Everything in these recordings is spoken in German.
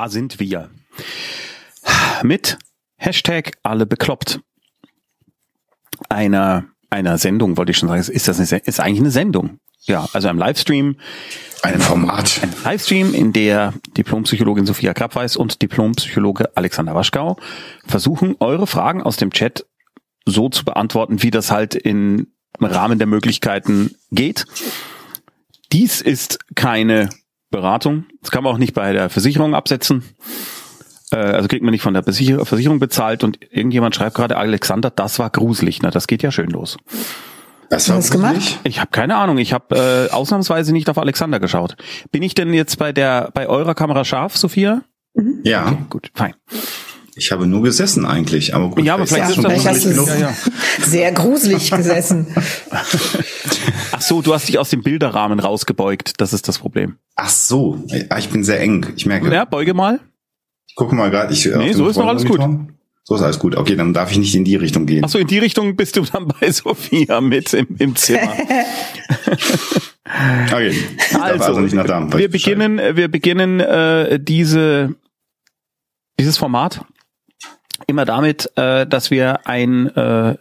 da sind wir. Mit Hashtag alle bekloppt. Einer, einer Sendung, wollte ich schon sagen. Ist das eine, ist eigentlich eine Sendung? Ja, also ein Livestream. Ein Format. Ein Livestream, in der Diplompsychologin Sophia Krabweis und Diplompsychologe Alexander Waschkau versuchen, eure Fragen aus dem Chat so zu beantworten, wie das halt im Rahmen der Möglichkeiten geht. Dies ist keine Beratung. Das kann man auch nicht bei der Versicherung absetzen. Äh, also kriegt man nicht von der Versicherung bezahlt und irgendjemand schreibt gerade, Alexander, das war gruselig. Na, das geht ja schön los. Was war das gemacht? Ich habe keine Ahnung. Ich habe äh, ausnahmsweise nicht auf Alexander geschaut. Bin ich denn jetzt bei der bei eurer Kamera scharf, Sophia? Mhm. Ja. Okay, gut, fein. Ich habe nur gesessen eigentlich, aber gut. Ja, aber vielleicht ja, ist das ja, ja. sehr gruselig gesessen. Ach so, du hast dich aus dem Bilderrahmen rausgebeugt. Das ist das Problem. Ach so, ich bin sehr eng. Ich merke. Ja, beuge mal. Ich gucke mal gerade. Ich nee, so ist noch alles gut. So ist alles gut. Okay, dann darf ich nicht in die Richtung gehen. Ach so, in die Richtung bist du dann bei Sophia mit im, im Zimmer. okay, also, also nicht nach da. Wir beginnen, wir beginnen äh, diese dieses Format immer damit, äh, dass wir ein äh,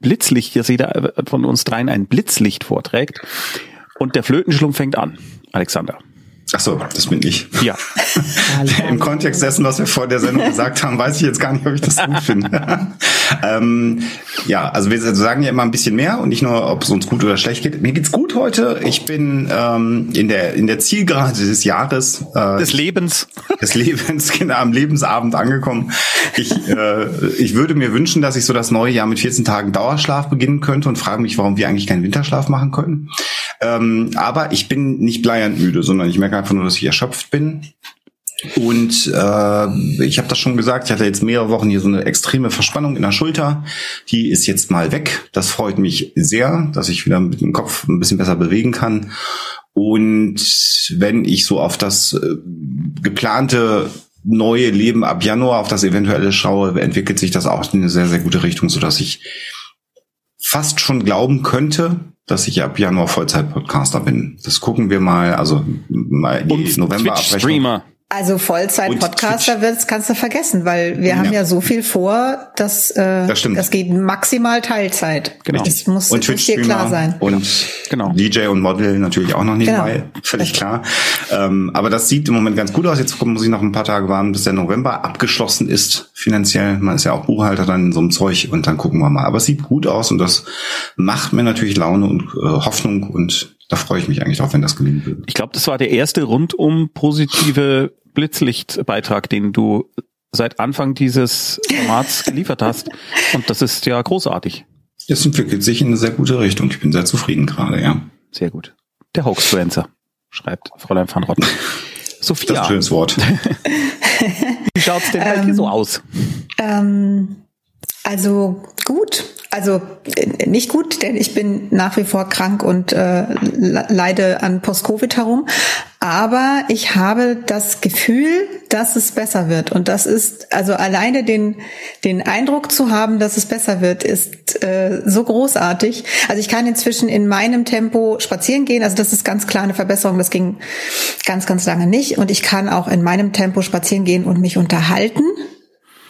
Blitzlicht, dass jeder von uns dreien ein Blitzlicht vorträgt und der Flötenschlump fängt an. Alexander. Ach so, das bin ich. Ja. Im Kontext dessen, was wir vor der Sendung gesagt haben, weiß ich jetzt gar nicht, ob ich das gut finde. ähm, ja, also wir sagen ja immer ein bisschen mehr und nicht nur, ob es uns gut oder schlecht geht. Mir geht's gut heute. Ich bin ähm, in der in der Zielgerade des Jahres. Äh, des Lebens. Des Lebens, genau, am Lebensabend angekommen. Ich, äh, ich würde mir wünschen, dass ich so das neue Jahr mit 14 Tagen Dauerschlaf beginnen könnte und frage mich, warum wir eigentlich keinen Winterschlaf machen können. Ähm, aber ich bin nicht bleiernd müde, sondern ich merke einfach nur, dass ich erschöpft bin. Und äh, ich habe das schon gesagt, ich hatte jetzt mehrere Wochen hier so eine extreme Verspannung in der Schulter. Die ist jetzt mal weg. Das freut mich sehr, dass ich wieder mit dem Kopf ein bisschen besser bewegen kann. Und wenn ich so auf das äh, geplante neue Leben ab Januar, auf das eventuelle schaue, entwickelt sich das auch in eine sehr, sehr gute Richtung, so dass ich fast schon glauben könnte, dass ich ab Januar Vollzeit-Podcaster bin. Das gucken wir mal, also mal die November-Abrechnung. Also Vollzeit-Podcaster wird's, kannst du vergessen, weil wir haben ja so viel vor, dass äh, das, stimmt. das geht maximal Teilzeit. Genau. Das muss und dir klar sein. Und genau. DJ und Model natürlich auch noch nicht genau. völlig klar. Ähm, aber das sieht im Moment ganz gut aus. Jetzt muss ich noch ein paar Tage warten, bis der November abgeschlossen ist finanziell. Man ist ja auch Buchhalter dann in so einem Zeug und dann gucken wir mal. Aber es sieht gut aus und das macht mir natürlich Laune und äh, Hoffnung und da freue ich mich eigentlich drauf, wenn das gelingen will. Ich glaube, das war der erste rundum positive Blitzlichtbeitrag, den du seit Anfang dieses Formats geliefert hast. Und das ist ja großartig. Es entwickelt sich in eine sehr gute Richtung. Ich bin sehr zufrieden gerade, ja. Sehr gut. Der Hoaxfluencer, schreibt Fräulein van Rotten. Sophia. Das ist ein schönes Wort. Wie schaut's denn bei ähm, dir so aus? Ähm, also gut. Also äh, nicht gut, denn ich bin nach wie vor krank und äh, leide an Post-Covid herum. Aber ich habe das Gefühl, dass es besser wird. Und das ist, also alleine den, den Eindruck zu haben, dass es besser wird, ist äh, so großartig. Also ich kann inzwischen in meinem Tempo spazieren gehen. Also das ist ganz klar eine Verbesserung. Das ging ganz, ganz lange nicht. Und ich kann auch in meinem Tempo spazieren gehen und mich unterhalten.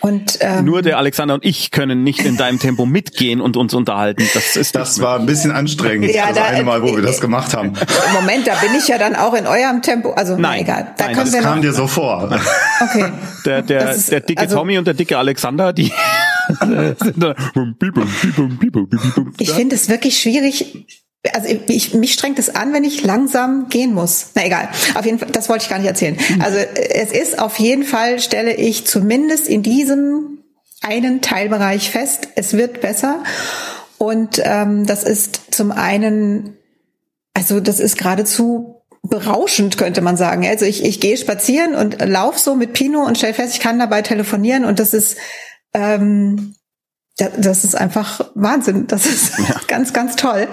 Und, ähm, Nur der Alexander und ich können nicht in deinem Tempo mitgehen und uns unterhalten. Das ist das war ein bisschen anstrengend. Ja, das da, eine Mal, wo wir das gemacht haben. Moment, da bin ich ja dann auch in eurem Tempo. Also nein, egal. Da nein, das kam dir so vor. Okay. Der, der, ist, der dicke also, Tommy und der dicke Alexander, die ich finde es wirklich schwierig, also ich, mich strengt es an, wenn ich langsam gehen muss. Na egal, auf jeden Fall, das wollte ich gar nicht erzählen. Mhm. Also es ist auf jeden Fall, stelle ich zumindest in diesem einen Teilbereich fest, es wird besser. Und ähm, das ist zum einen, also das ist geradezu berauschend, könnte man sagen. Also ich, ich gehe spazieren und lauf so mit Pino und stell fest, ich kann dabei telefonieren und das ist ähm, das ist einfach Wahnsinn. Das ist ja. ganz, ganz toll.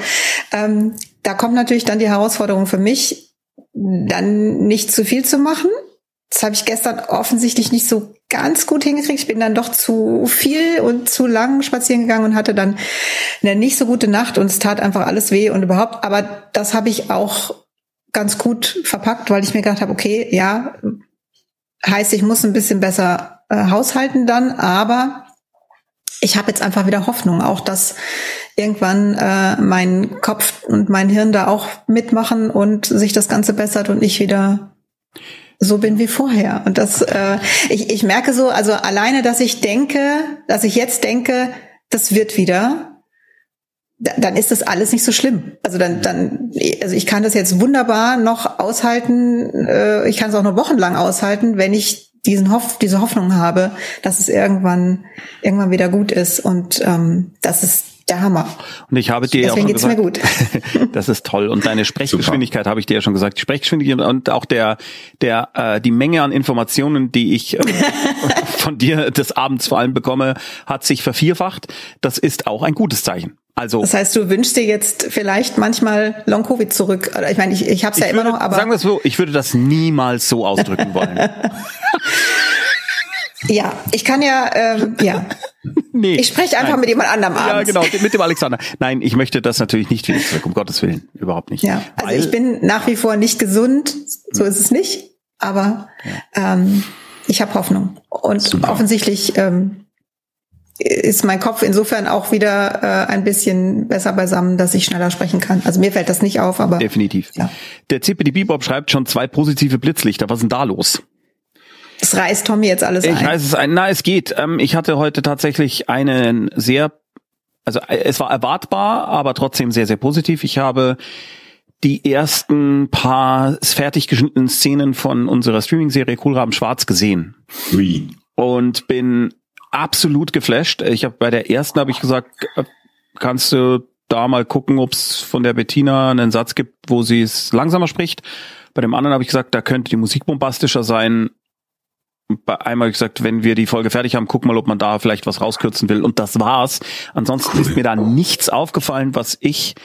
Ähm, da kommt natürlich dann die Herausforderung für mich, dann nicht zu viel zu machen. Das habe ich gestern offensichtlich nicht so ganz gut hingekriegt. Ich bin dann doch zu viel und zu lang spazieren gegangen und hatte dann eine nicht so gute Nacht und es tat einfach alles weh und überhaupt. Aber das habe ich auch ganz gut verpackt, weil ich mir gedacht habe, okay, ja, Heißt, ich muss ein bisschen besser äh, haushalten dann, aber ich habe jetzt einfach wieder Hoffnung, auch dass irgendwann äh, mein Kopf und mein Hirn da auch mitmachen und sich das Ganze bessert und ich wieder so bin wie vorher. Und das, äh, ich, ich merke so, also alleine, dass ich denke, dass ich jetzt denke, das wird wieder, dann ist das alles nicht so schlimm. Also dann, dann, also ich kann das jetzt wunderbar noch aushalten. Äh, ich kann es auch noch wochenlang aushalten, wenn ich diesen Hoff, diese Hoffnung habe, dass es irgendwann, irgendwann wieder gut ist. Und ähm, das ist der Hammer. Und ich habe dir Deswegen ja auch schon gesagt, mir gut. das ist toll. Und deine Sprechgeschwindigkeit habe ich dir ja schon gesagt. Die Sprechgeschwindigkeit und auch der, der, äh, die Menge an Informationen, die ich äh, von dir des Abends vor allem bekomme, hat sich vervierfacht. Das ist auch ein gutes Zeichen. Also, das heißt, du wünschst dir jetzt vielleicht manchmal Long Covid zurück. Ich meine, ich, ich habe es ja würde, immer noch, aber sagen wir es so, ich würde das niemals so ausdrücken wollen. ja, ich kann ja, ähm, ja. Nee, ich spreche einfach nein. mit jemand anderem abends. Ja, genau, mit dem Alexander. Nein, ich möchte das natürlich nicht wieder zurück, um Gottes Willen, überhaupt nicht. Ja, also Weil, ich bin nach wie vor nicht gesund, so ist es nicht, aber ähm, ich habe Hoffnung. Und Super. offensichtlich ähm, ist mein Kopf insofern auch wieder äh, ein bisschen besser beisammen, dass ich schneller sprechen kann. Also mir fällt das nicht auf, aber. Definitiv. Ja. Der CPD Bob schreibt schon zwei positive Blitzlichter. Was ist denn da los? Es reißt Tommy jetzt alles ich ein. Ich reiß es ein. Na, es geht. Ähm, ich hatte heute tatsächlich einen sehr, also äh, es war erwartbar, aber trotzdem sehr, sehr positiv. Ich habe die ersten paar fertig geschnittenen Szenen von unserer Streaming-Serie Kohlraben Schwarz gesehen. Wie? Und bin absolut geflasht. Ich habe bei der ersten habe ich gesagt, äh, kannst du da mal gucken, ob es von der Bettina einen Satz gibt, wo sie es langsamer spricht. Bei dem anderen habe ich gesagt, da könnte die Musik bombastischer sein. Bei einmal habe ich gesagt, wenn wir die Folge fertig haben, guck mal, ob man da vielleicht was rauskürzen will. Und das war's. Ansonsten cool. ist mir da nichts aufgefallen, was ich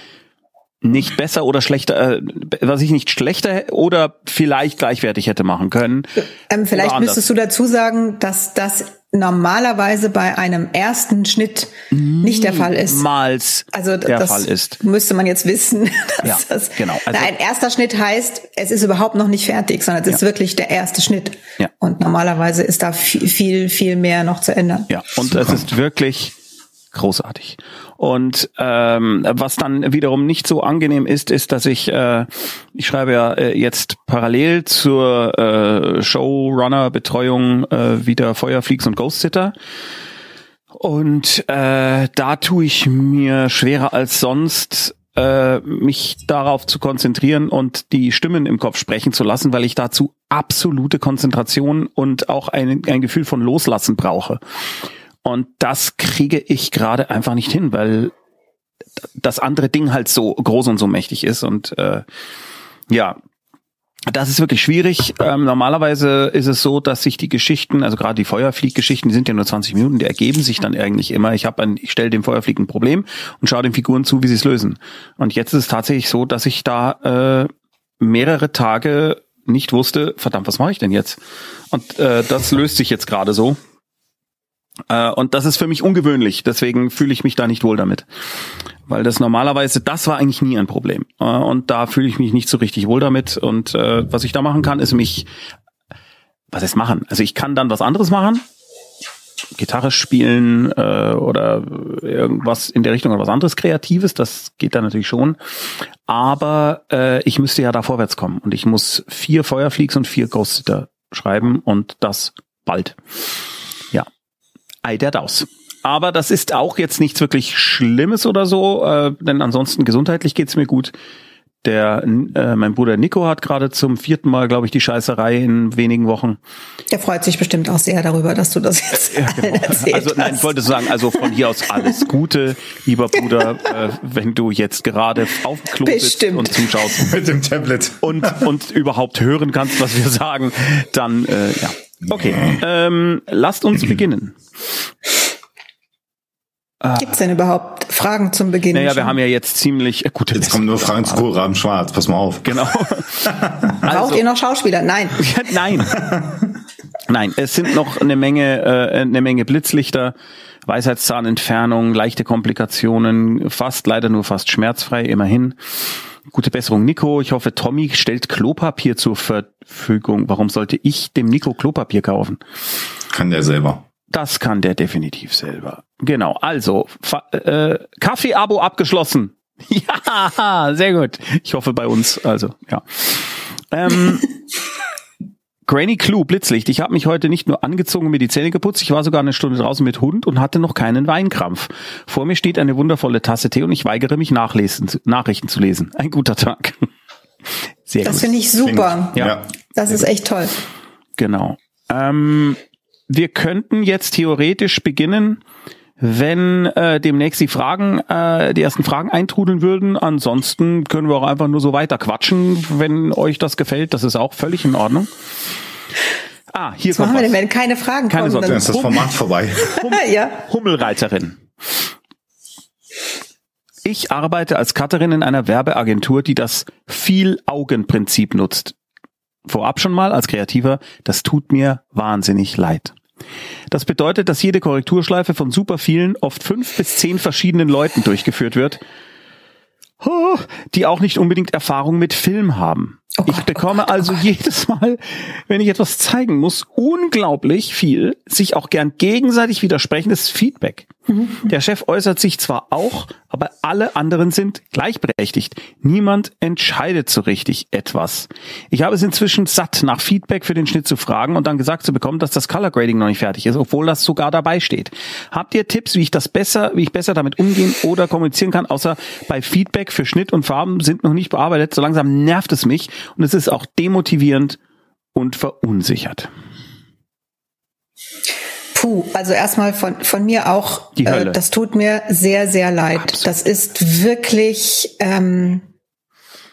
nicht besser oder schlechter, äh, was ich nicht schlechter oder vielleicht gleichwertig hätte machen können. Ähm, vielleicht müsstest du dazu sagen, dass das normalerweise bei einem ersten Schnitt nicht der Fall ist. Niemals also der das Fall ist. Müsste man jetzt wissen. ja, das, genau. Also, ein erster Schnitt heißt, es ist überhaupt noch nicht fertig, sondern es ja. ist wirklich der erste Schnitt. Ja. Und normalerweise ist da viel, viel, viel mehr noch zu ändern. Ja, und Super. es ist wirklich großartig. Und ähm, was dann wiederum nicht so angenehm ist, ist, dass ich, äh, ich schreibe ja äh, jetzt parallel zur äh, Showrunner-Betreuung äh, wieder Feuerfreaks und Ghost Sitter. Und äh, da tue ich mir schwerer als sonst, äh, mich darauf zu konzentrieren und die Stimmen im Kopf sprechen zu lassen, weil ich dazu absolute Konzentration und auch ein, ein Gefühl von Loslassen brauche. Und das kriege ich gerade einfach nicht hin, weil das andere Ding halt so groß und so mächtig ist. Und äh, ja, das ist wirklich schwierig. Ähm, normalerweise ist es so, dass sich die Geschichten, also gerade die Feuerflieg-Geschichten, die sind ja nur 20 Minuten, die ergeben sich dann eigentlich immer. Ich habe ein, ich stelle dem Feuerflieg ein Problem und schaue den Figuren zu, wie sie es lösen. Und jetzt ist es tatsächlich so, dass ich da äh, mehrere Tage nicht wusste, verdammt, was mache ich denn jetzt? Und äh, das löst sich jetzt gerade so. Äh, und das ist für mich ungewöhnlich, deswegen fühle ich mich da nicht wohl damit. Weil das normalerweise, das war eigentlich nie ein Problem. Äh, und da fühle ich mich nicht so richtig wohl damit. Und äh, was ich da machen kann, ist mich, was ist machen? Also ich kann dann was anderes machen, Gitarre spielen äh, oder irgendwas in der Richtung oder was anderes Kreatives, das geht da natürlich schon. Aber äh, ich müsste ja da vorwärts kommen und ich muss vier Feuerfliegs und vier Ghostsitter schreiben und das bald. Ei der Daus. Aber das ist auch jetzt nichts wirklich Schlimmes oder so, äh, denn ansonsten gesundheitlich geht's mir gut. Der, äh, mein Bruder Nico hat gerade zum vierten Mal, glaube ich, die Scheißerei in wenigen Wochen. Der freut sich bestimmt auch sehr darüber, dass du das jetzt ja, genau. erzählt Also nein, ich wollte sagen, also von hier aus alles Gute, lieber Bruder, äh, wenn du jetzt gerade auf Klo sitzt und zuschaust. Mit dem Tablet. Und, und überhaupt hören kannst, was wir sagen, dann äh, ja. Okay, ähm, lasst uns beginnen. Gibt es denn überhaupt Fragen zum Beginn? Naja, schon? wir haben ja jetzt ziemlich äh, gut. Jetzt kommen nur Fragen zu Kohlraben Schwarz. Pass mal auf. Genau. Braucht also, ihr noch Schauspieler? Nein. Nein. Nein, es sind noch eine Menge, äh, eine Menge Blitzlichter, Weisheitszahnentfernung, leichte Komplikationen, fast leider nur fast schmerzfrei, immerhin. Gute Besserung, Nico. Ich hoffe, Tommy stellt Klopapier zur Verfügung. Warum sollte ich dem Nico Klopapier kaufen? Kann der selber. Das kann der definitiv selber. Genau. Also, äh, Kaffee-Abo abgeschlossen. Ja, sehr gut. Ich hoffe bei uns. Also, ja. Ähm, Granny Clue, Blitzlicht. Ich habe mich heute nicht nur angezogen und mir die Zähne geputzt, ich war sogar eine Stunde draußen mit Hund und hatte noch keinen Weinkrampf. Vor mir steht eine wundervolle Tasse Tee und ich weigere mich nachlesen, Nachrichten zu lesen. Ein guter Tag. Sehr das finde ich super. Find, ja. Das ist echt toll. Genau. Ähm, wir könnten jetzt theoretisch beginnen wenn äh, demnächst die Fragen, äh, die ersten Fragen eintrudeln würden. Ansonsten können wir auch einfach nur so weiter quatschen, wenn euch das gefällt. Das ist auch völlig in Ordnung. Ah, hier was kommt machen wir denn, wenn keine Fragen keine kommen? Dann ist das Format vorbei. Hum ja. Hummelreiterin. Ich arbeite als Cutterin in einer Werbeagentur, die das Viel-Augen-Prinzip nutzt. Vorab schon mal als Kreativer, das tut mir wahnsinnig leid. Das bedeutet, dass jede Korrekturschleife von super vielen, oft fünf bis zehn verschiedenen Leuten durchgeführt wird, die auch nicht unbedingt Erfahrung mit Film haben. Oh Gott, ich bekomme oh Gott, oh also jedes Mal, wenn ich etwas zeigen muss, unglaublich viel, sich auch gern gegenseitig widersprechendes Feedback. Mhm. Der Chef äußert sich zwar auch, aber alle anderen sind gleichberechtigt. Niemand entscheidet so richtig etwas. Ich habe es inzwischen satt, nach Feedback für den Schnitt zu fragen und dann gesagt zu bekommen, dass das Color Grading noch nicht fertig ist, obwohl das sogar dabei steht. Habt ihr Tipps, wie ich das besser, wie ich besser damit umgehen oder kommunizieren kann, außer bei Feedback für Schnitt und Farben sind noch nicht bearbeitet. So langsam nervt es mich und es ist auch demotivierend und verunsichert. Puh, also erstmal von, von mir auch. Äh, das tut mir sehr, sehr leid. Absolut. Das ist wirklich, ähm,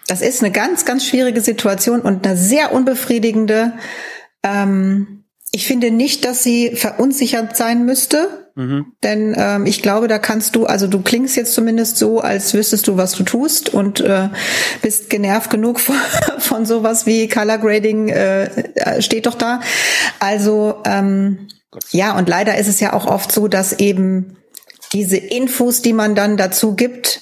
das ist eine ganz, ganz schwierige Situation und eine sehr unbefriedigende. Ähm, ich finde nicht, dass sie verunsichert sein müsste. Mhm. Denn ähm, ich glaube, da kannst du, also du klingst jetzt zumindest so, als wüsstest du, was du tust und äh, bist genervt genug von, von sowas wie Color Grading, äh, äh, steht doch da. Also ähm, ja, und leider ist es ja auch oft so, dass eben diese Infos, die man dann dazu gibt,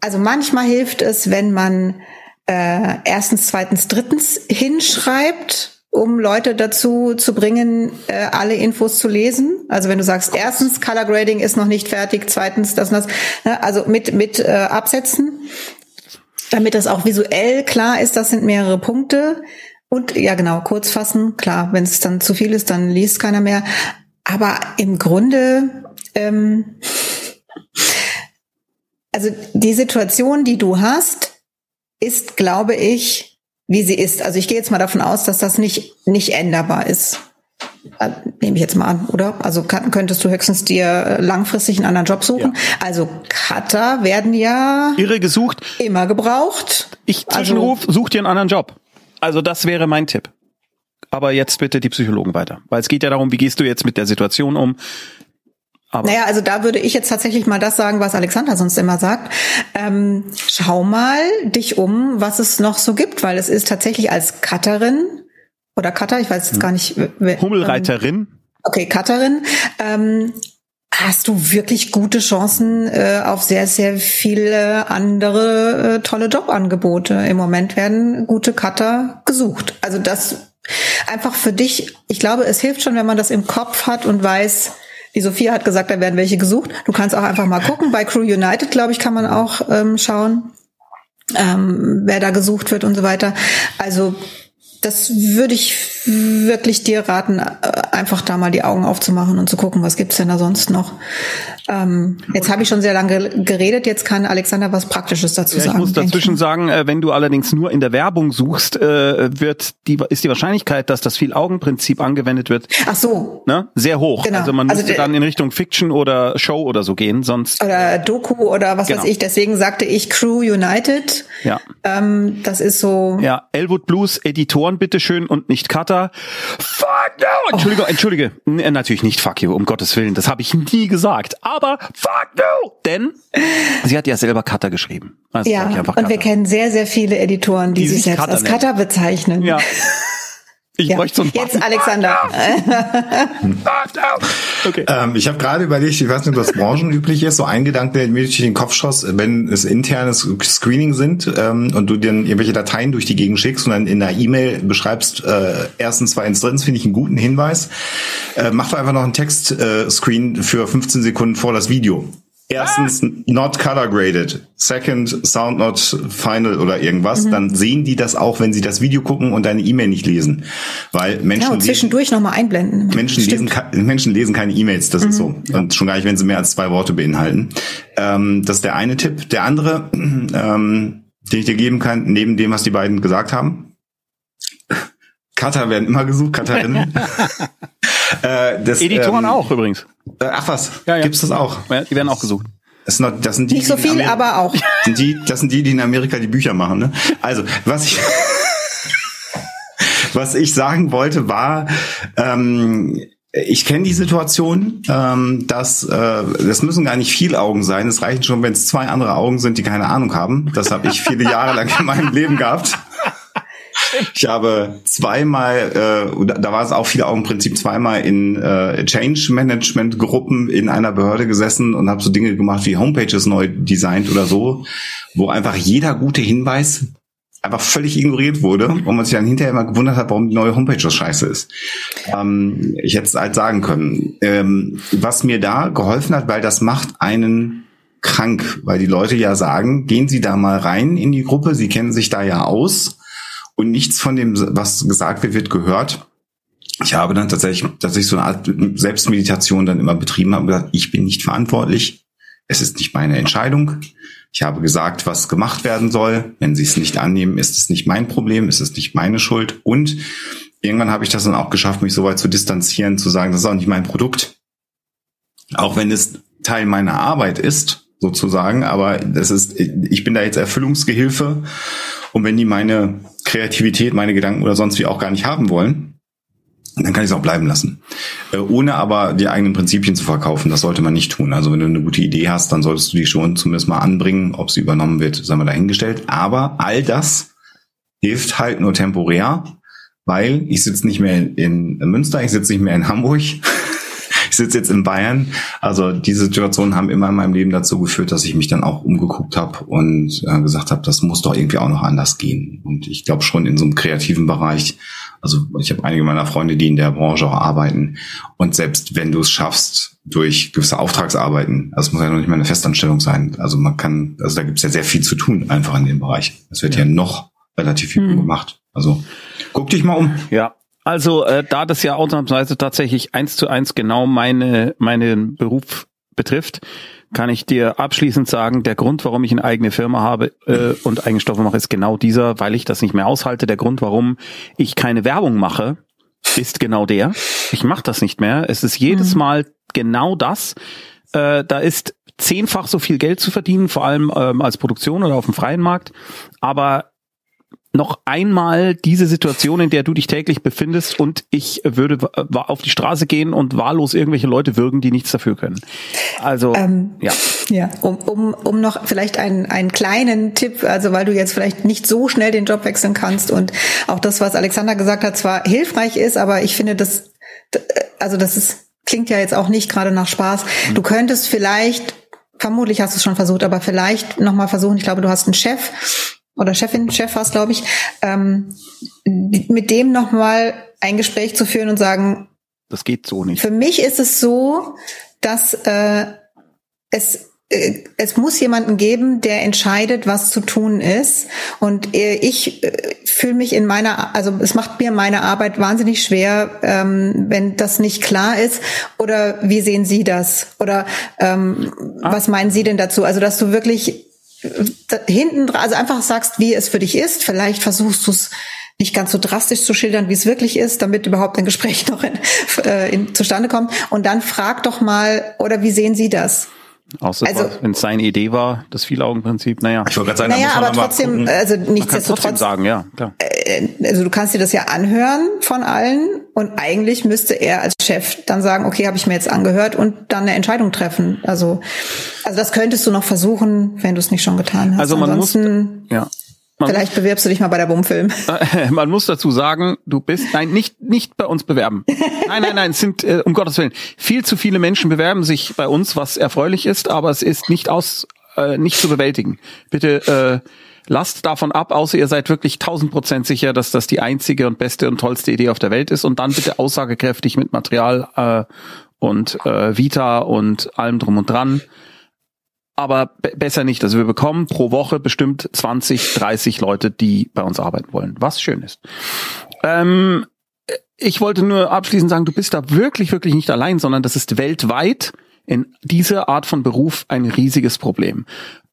also manchmal hilft es, wenn man äh, erstens, zweitens, drittens hinschreibt um Leute dazu zu bringen, äh, alle Infos zu lesen. Also wenn du sagst, erstens, Color Grading ist noch nicht fertig, zweitens das und das, ne? also mit, mit äh, Absätzen, damit das auch visuell klar ist, das sind mehrere Punkte. Und ja, genau, kurz fassen, klar, wenn es dann zu viel ist, dann liest keiner mehr. Aber im Grunde, ähm, also die Situation, die du hast, ist, glaube ich, wie sie ist. Also ich gehe jetzt mal davon aus, dass das nicht, nicht änderbar ist. Äh, nehme ich jetzt mal an, oder? Also könntest du höchstens dir langfristig einen anderen Job suchen. Ja. Also Cutter werden ja irre gesucht, immer gebraucht. Ich Zwischenruf, also, such dir einen anderen Job. Also das wäre mein Tipp. Aber jetzt bitte die Psychologen weiter, weil es geht ja darum, wie gehst du jetzt mit der Situation um? Aber naja, also da würde ich jetzt tatsächlich mal das sagen, was Alexander sonst immer sagt. Ähm, schau mal dich um, was es noch so gibt, weil es ist tatsächlich als Cutterin oder Cutter, ich weiß jetzt hm. gar nicht. Hummelreiterin. Ähm, okay, Cutterin. Ähm, hast du wirklich gute Chancen äh, auf sehr, sehr viele andere äh, tolle Jobangebote. Im Moment werden gute Cutter gesucht. Also das einfach für dich, ich glaube, es hilft schon, wenn man das im Kopf hat und weiß, die Sophia hat gesagt, da werden welche gesucht. Du kannst auch einfach mal gucken. Bei Crew United, glaube ich, kann man auch ähm, schauen, ähm, wer da gesucht wird und so weiter. Also das würde ich wirklich dir raten, äh, einfach da mal die Augen aufzumachen und zu gucken, was gibt's denn da sonst noch. Ähm, jetzt habe ich schon sehr lange geredet, jetzt kann Alexander was Praktisches dazu ja, sagen. Ich muss dazwischen ich. sagen, äh, wenn du allerdings nur in der Werbung suchst, äh, wird die, ist die Wahrscheinlichkeit, dass das Viel-Augen-Prinzip angewendet wird, Ach so. ne, sehr hoch. Genau. Also man müsste also, dann in Richtung Fiction oder Show oder so gehen, sonst. Oder Doku oder was genau. weiß ich. Deswegen sagte ich Crew United. Ja. Ähm, das ist so. Ja, Elwood Blues Editoren bitteschön und nicht Cutter. Fuck no! Entschuldige, oh. entschuldige. N natürlich nicht fuck you, um Gottes Willen. Das habe ich nie gesagt. Aber aber fuck no! Denn sie hat ja selber Cutter geschrieben. Also ja, und wir kennen sehr, sehr viele Editoren, die, die sich selbst Cutter als Cutter bezeichnen. Ja. Ich ja. bräuchte so einen Jetzt Alexander. okay. Ähm, ich habe gerade überlegt, ich weiß nicht, ob das branchenüblich ist, so ein Gedanke, der mir durch den Kopf schoss, wenn es internes Screening sind ähm, und du dir irgendwelche Dateien durch die Gegend schickst und dann in der E-Mail beschreibst, äh, erstens, zweitens, drittens, finde ich einen guten Hinweis. Äh, mach doch einfach noch einen Text-Screen äh, für 15 Sekunden vor das Video. Erstens not color graded, second sound not final oder irgendwas, mhm. dann sehen die das auch, wenn sie das Video gucken und deine E-Mail nicht lesen, weil Menschen ja, und zwischendurch nochmal einblenden. Menschen lesen Menschen lesen keine E-Mails, das mhm. ist so und schon gar nicht, wenn sie mehr als zwei Worte beinhalten. Ähm, das ist der eine Tipp. Der andere, ähm, den ich dir geben kann, neben dem, was die beiden gesagt haben. Cutter werden immer gesucht, Cutterinnen. äh, das, Editoren ähm, auch übrigens. Äh, ach was, ja, ja. gibt's das auch? Ja, die werden auch gesucht. Das sind, das sind die, Nicht so viel, aber auch. Sind die, das sind die, die in Amerika die Bücher machen. Ne? Also, was ich, was ich sagen wollte, war, ähm, ich kenne die Situation, ähm, dass äh, das müssen gar nicht viele Augen sein. Es reichen schon, wenn es zwei andere Augen sind, die keine Ahnung haben. Das habe ich viele Jahre lang in meinem Leben gehabt. Ich habe zweimal, äh, da war es auch viele Augen Prinzip, zweimal in äh, Change Management Gruppen in einer Behörde gesessen und habe so Dinge gemacht wie Homepages neu designt oder so, wo einfach jeder gute Hinweis einfach völlig ignoriert wurde und man sich dann hinterher immer gewundert hat, warum die neue Homepage so scheiße ist. Ähm, ich hätte es halt sagen können. Ähm, was mir da geholfen hat, weil das macht einen krank, weil die Leute ja sagen, gehen Sie da mal rein in die Gruppe, Sie kennen sich da ja aus und nichts von dem, was gesagt wird, wird gehört. Ich habe dann tatsächlich, tatsächlich so eine Art Selbstmeditation dann immer betrieben, habe gesagt, ich bin nicht verantwortlich. Es ist nicht meine Entscheidung. Ich habe gesagt, was gemacht werden soll. Wenn Sie es nicht annehmen, ist es nicht mein Problem, ist es nicht meine Schuld. Und irgendwann habe ich das dann auch geschafft, mich so weit zu distanzieren, zu sagen, das ist auch nicht mein Produkt. Auch wenn es Teil meiner Arbeit ist, sozusagen, aber das ist, ich bin da jetzt Erfüllungsgehilfe. Und wenn die meine Kreativität, meine Gedanken oder sonst wie auch gar nicht haben wollen, dann kann ich es auch bleiben lassen. Äh, ohne aber die eigenen Prinzipien zu verkaufen, das sollte man nicht tun. Also wenn du eine gute Idee hast, dann solltest du die schon zumindest mal anbringen. Ob sie übernommen wird, sei mal dahingestellt. Aber all das hilft halt nur temporär, weil ich sitze nicht mehr in Münster, ich sitze nicht mehr in Hamburg, ich sitze jetzt in Bayern. Also diese Situationen haben immer in meinem Leben dazu geführt, dass ich mich dann auch umgeguckt habe und äh, gesagt habe, das muss doch irgendwie auch noch anders gehen. Und ich glaube schon in so einem kreativen Bereich, also ich habe einige meiner Freunde, die in der Branche auch arbeiten. Und selbst wenn du es schaffst, durch gewisse Auftragsarbeiten, das muss ja noch nicht mal eine Festanstellung sein. Also man kann, also da gibt es ja sehr viel zu tun einfach in dem Bereich. Es wird ja, ja noch relativ viel hm. gemacht. Also guck dich mal um. Ja, also äh, da das ja ausnahmsweise tatsächlich eins zu eins genau meine meinen Beruf betrifft, kann ich dir abschließend sagen, der Grund, warum ich eine eigene Firma habe äh, und Eigenstoffe mache, ist genau dieser, weil ich das nicht mehr aushalte. Der Grund, warum ich keine Werbung mache, ist genau der. Ich mache das nicht mehr. Es ist jedes mhm. Mal genau das. Äh, da ist zehnfach so viel Geld zu verdienen, vor allem ähm, als Produktion oder auf dem freien Markt. Aber noch einmal diese Situation, in der du dich täglich befindest und ich würde auf die Straße gehen und wahllos irgendwelche Leute würgen, die nichts dafür können. Also ähm, ja. Ja, um, um, um noch vielleicht einen, einen kleinen Tipp, also weil du jetzt vielleicht nicht so schnell den Job wechseln kannst und auch das, was Alexander gesagt hat, zwar hilfreich ist, aber ich finde, das, also das ist, klingt ja jetzt auch nicht gerade nach Spaß. Mhm. Du könntest vielleicht vermutlich hast du es schon versucht, aber vielleicht nochmal versuchen, ich glaube, du hast einen Chef, oder Chefin, Chef war es, glaube ich, ähm, mit dem nochmal ein Gespräch zu führen und sagen, das geht so nicht. Für mich ist es so, dass äh, es äh, es muss jemanden geben, der entscheidet, was zu tun ist. Und äh, ich äh, fühle mich in meiner, also es macht mir meine Arbeit wahnsinnig schwer, ähm, wenn das nicht klar ist. Oder wie sehen Sie das? Oder ähm, ah. was meinen Sie denn dazu? Also dass du wirklich hinten, also einfach sagst, wie es für dich ist. Vielleicht versuchst du es nicht ganz so drastisch zu schildern, wie es wirklich ist, damit überhaupt ein Gespräch noch in, äh, in, zustande kommt. Und dann frag doch mal, oder wie sehen Sie das? Außer also, wenn es seine Idee war, das Vielaugenprinzip, naja. Ich wollte gerade sagen, naja, aber trotzdem, also nichtsdestotrotz. sagen, ja, klar. Äh, also du kannst dir das ja anhören von allen und eigentlich müsste er als Chef dann sagen, okay, habe ich mir jetzt angehört und dann eine Entscheidung treffen. Also, also das könntest du noch versuchen, wenn du es nicht schon getan hast. Also man Ansonsten, muss, ja. Man Vielleicht bewirbst du dich mal bei der Bumfilm. Man muss dazu sagen, du bist, nein, nicht, nicht bei uns bewerben. Nein, nein, nein, es sind, äh, um Gottes Willen, viel zu viele Menschen bewerben sich bei uns, was erfreulich ist, aber es ist nicht aus, äh, nicht zu bewältigen. Bitte, äh, lasst davon ab, außer ihr seid wirklich tausend Prozent sicher, dass das die einzige und beste und tollste Idee auf der Welt ist und dann bitte aussagekräftig mit Material, äh, und äh, Vita und allem drum und dran aber besser nicht. Also wir bekommen pro Woche bestimmt 20, 30 Leute, die bei uns arbeiten wollen, was schön ist. Ähm, ich wollte nur abschließend sagen, du bist da wirklich, wirklich nicht allein, sondern das ist weltweit in dieser Art von Beruf ein riesiges Problem.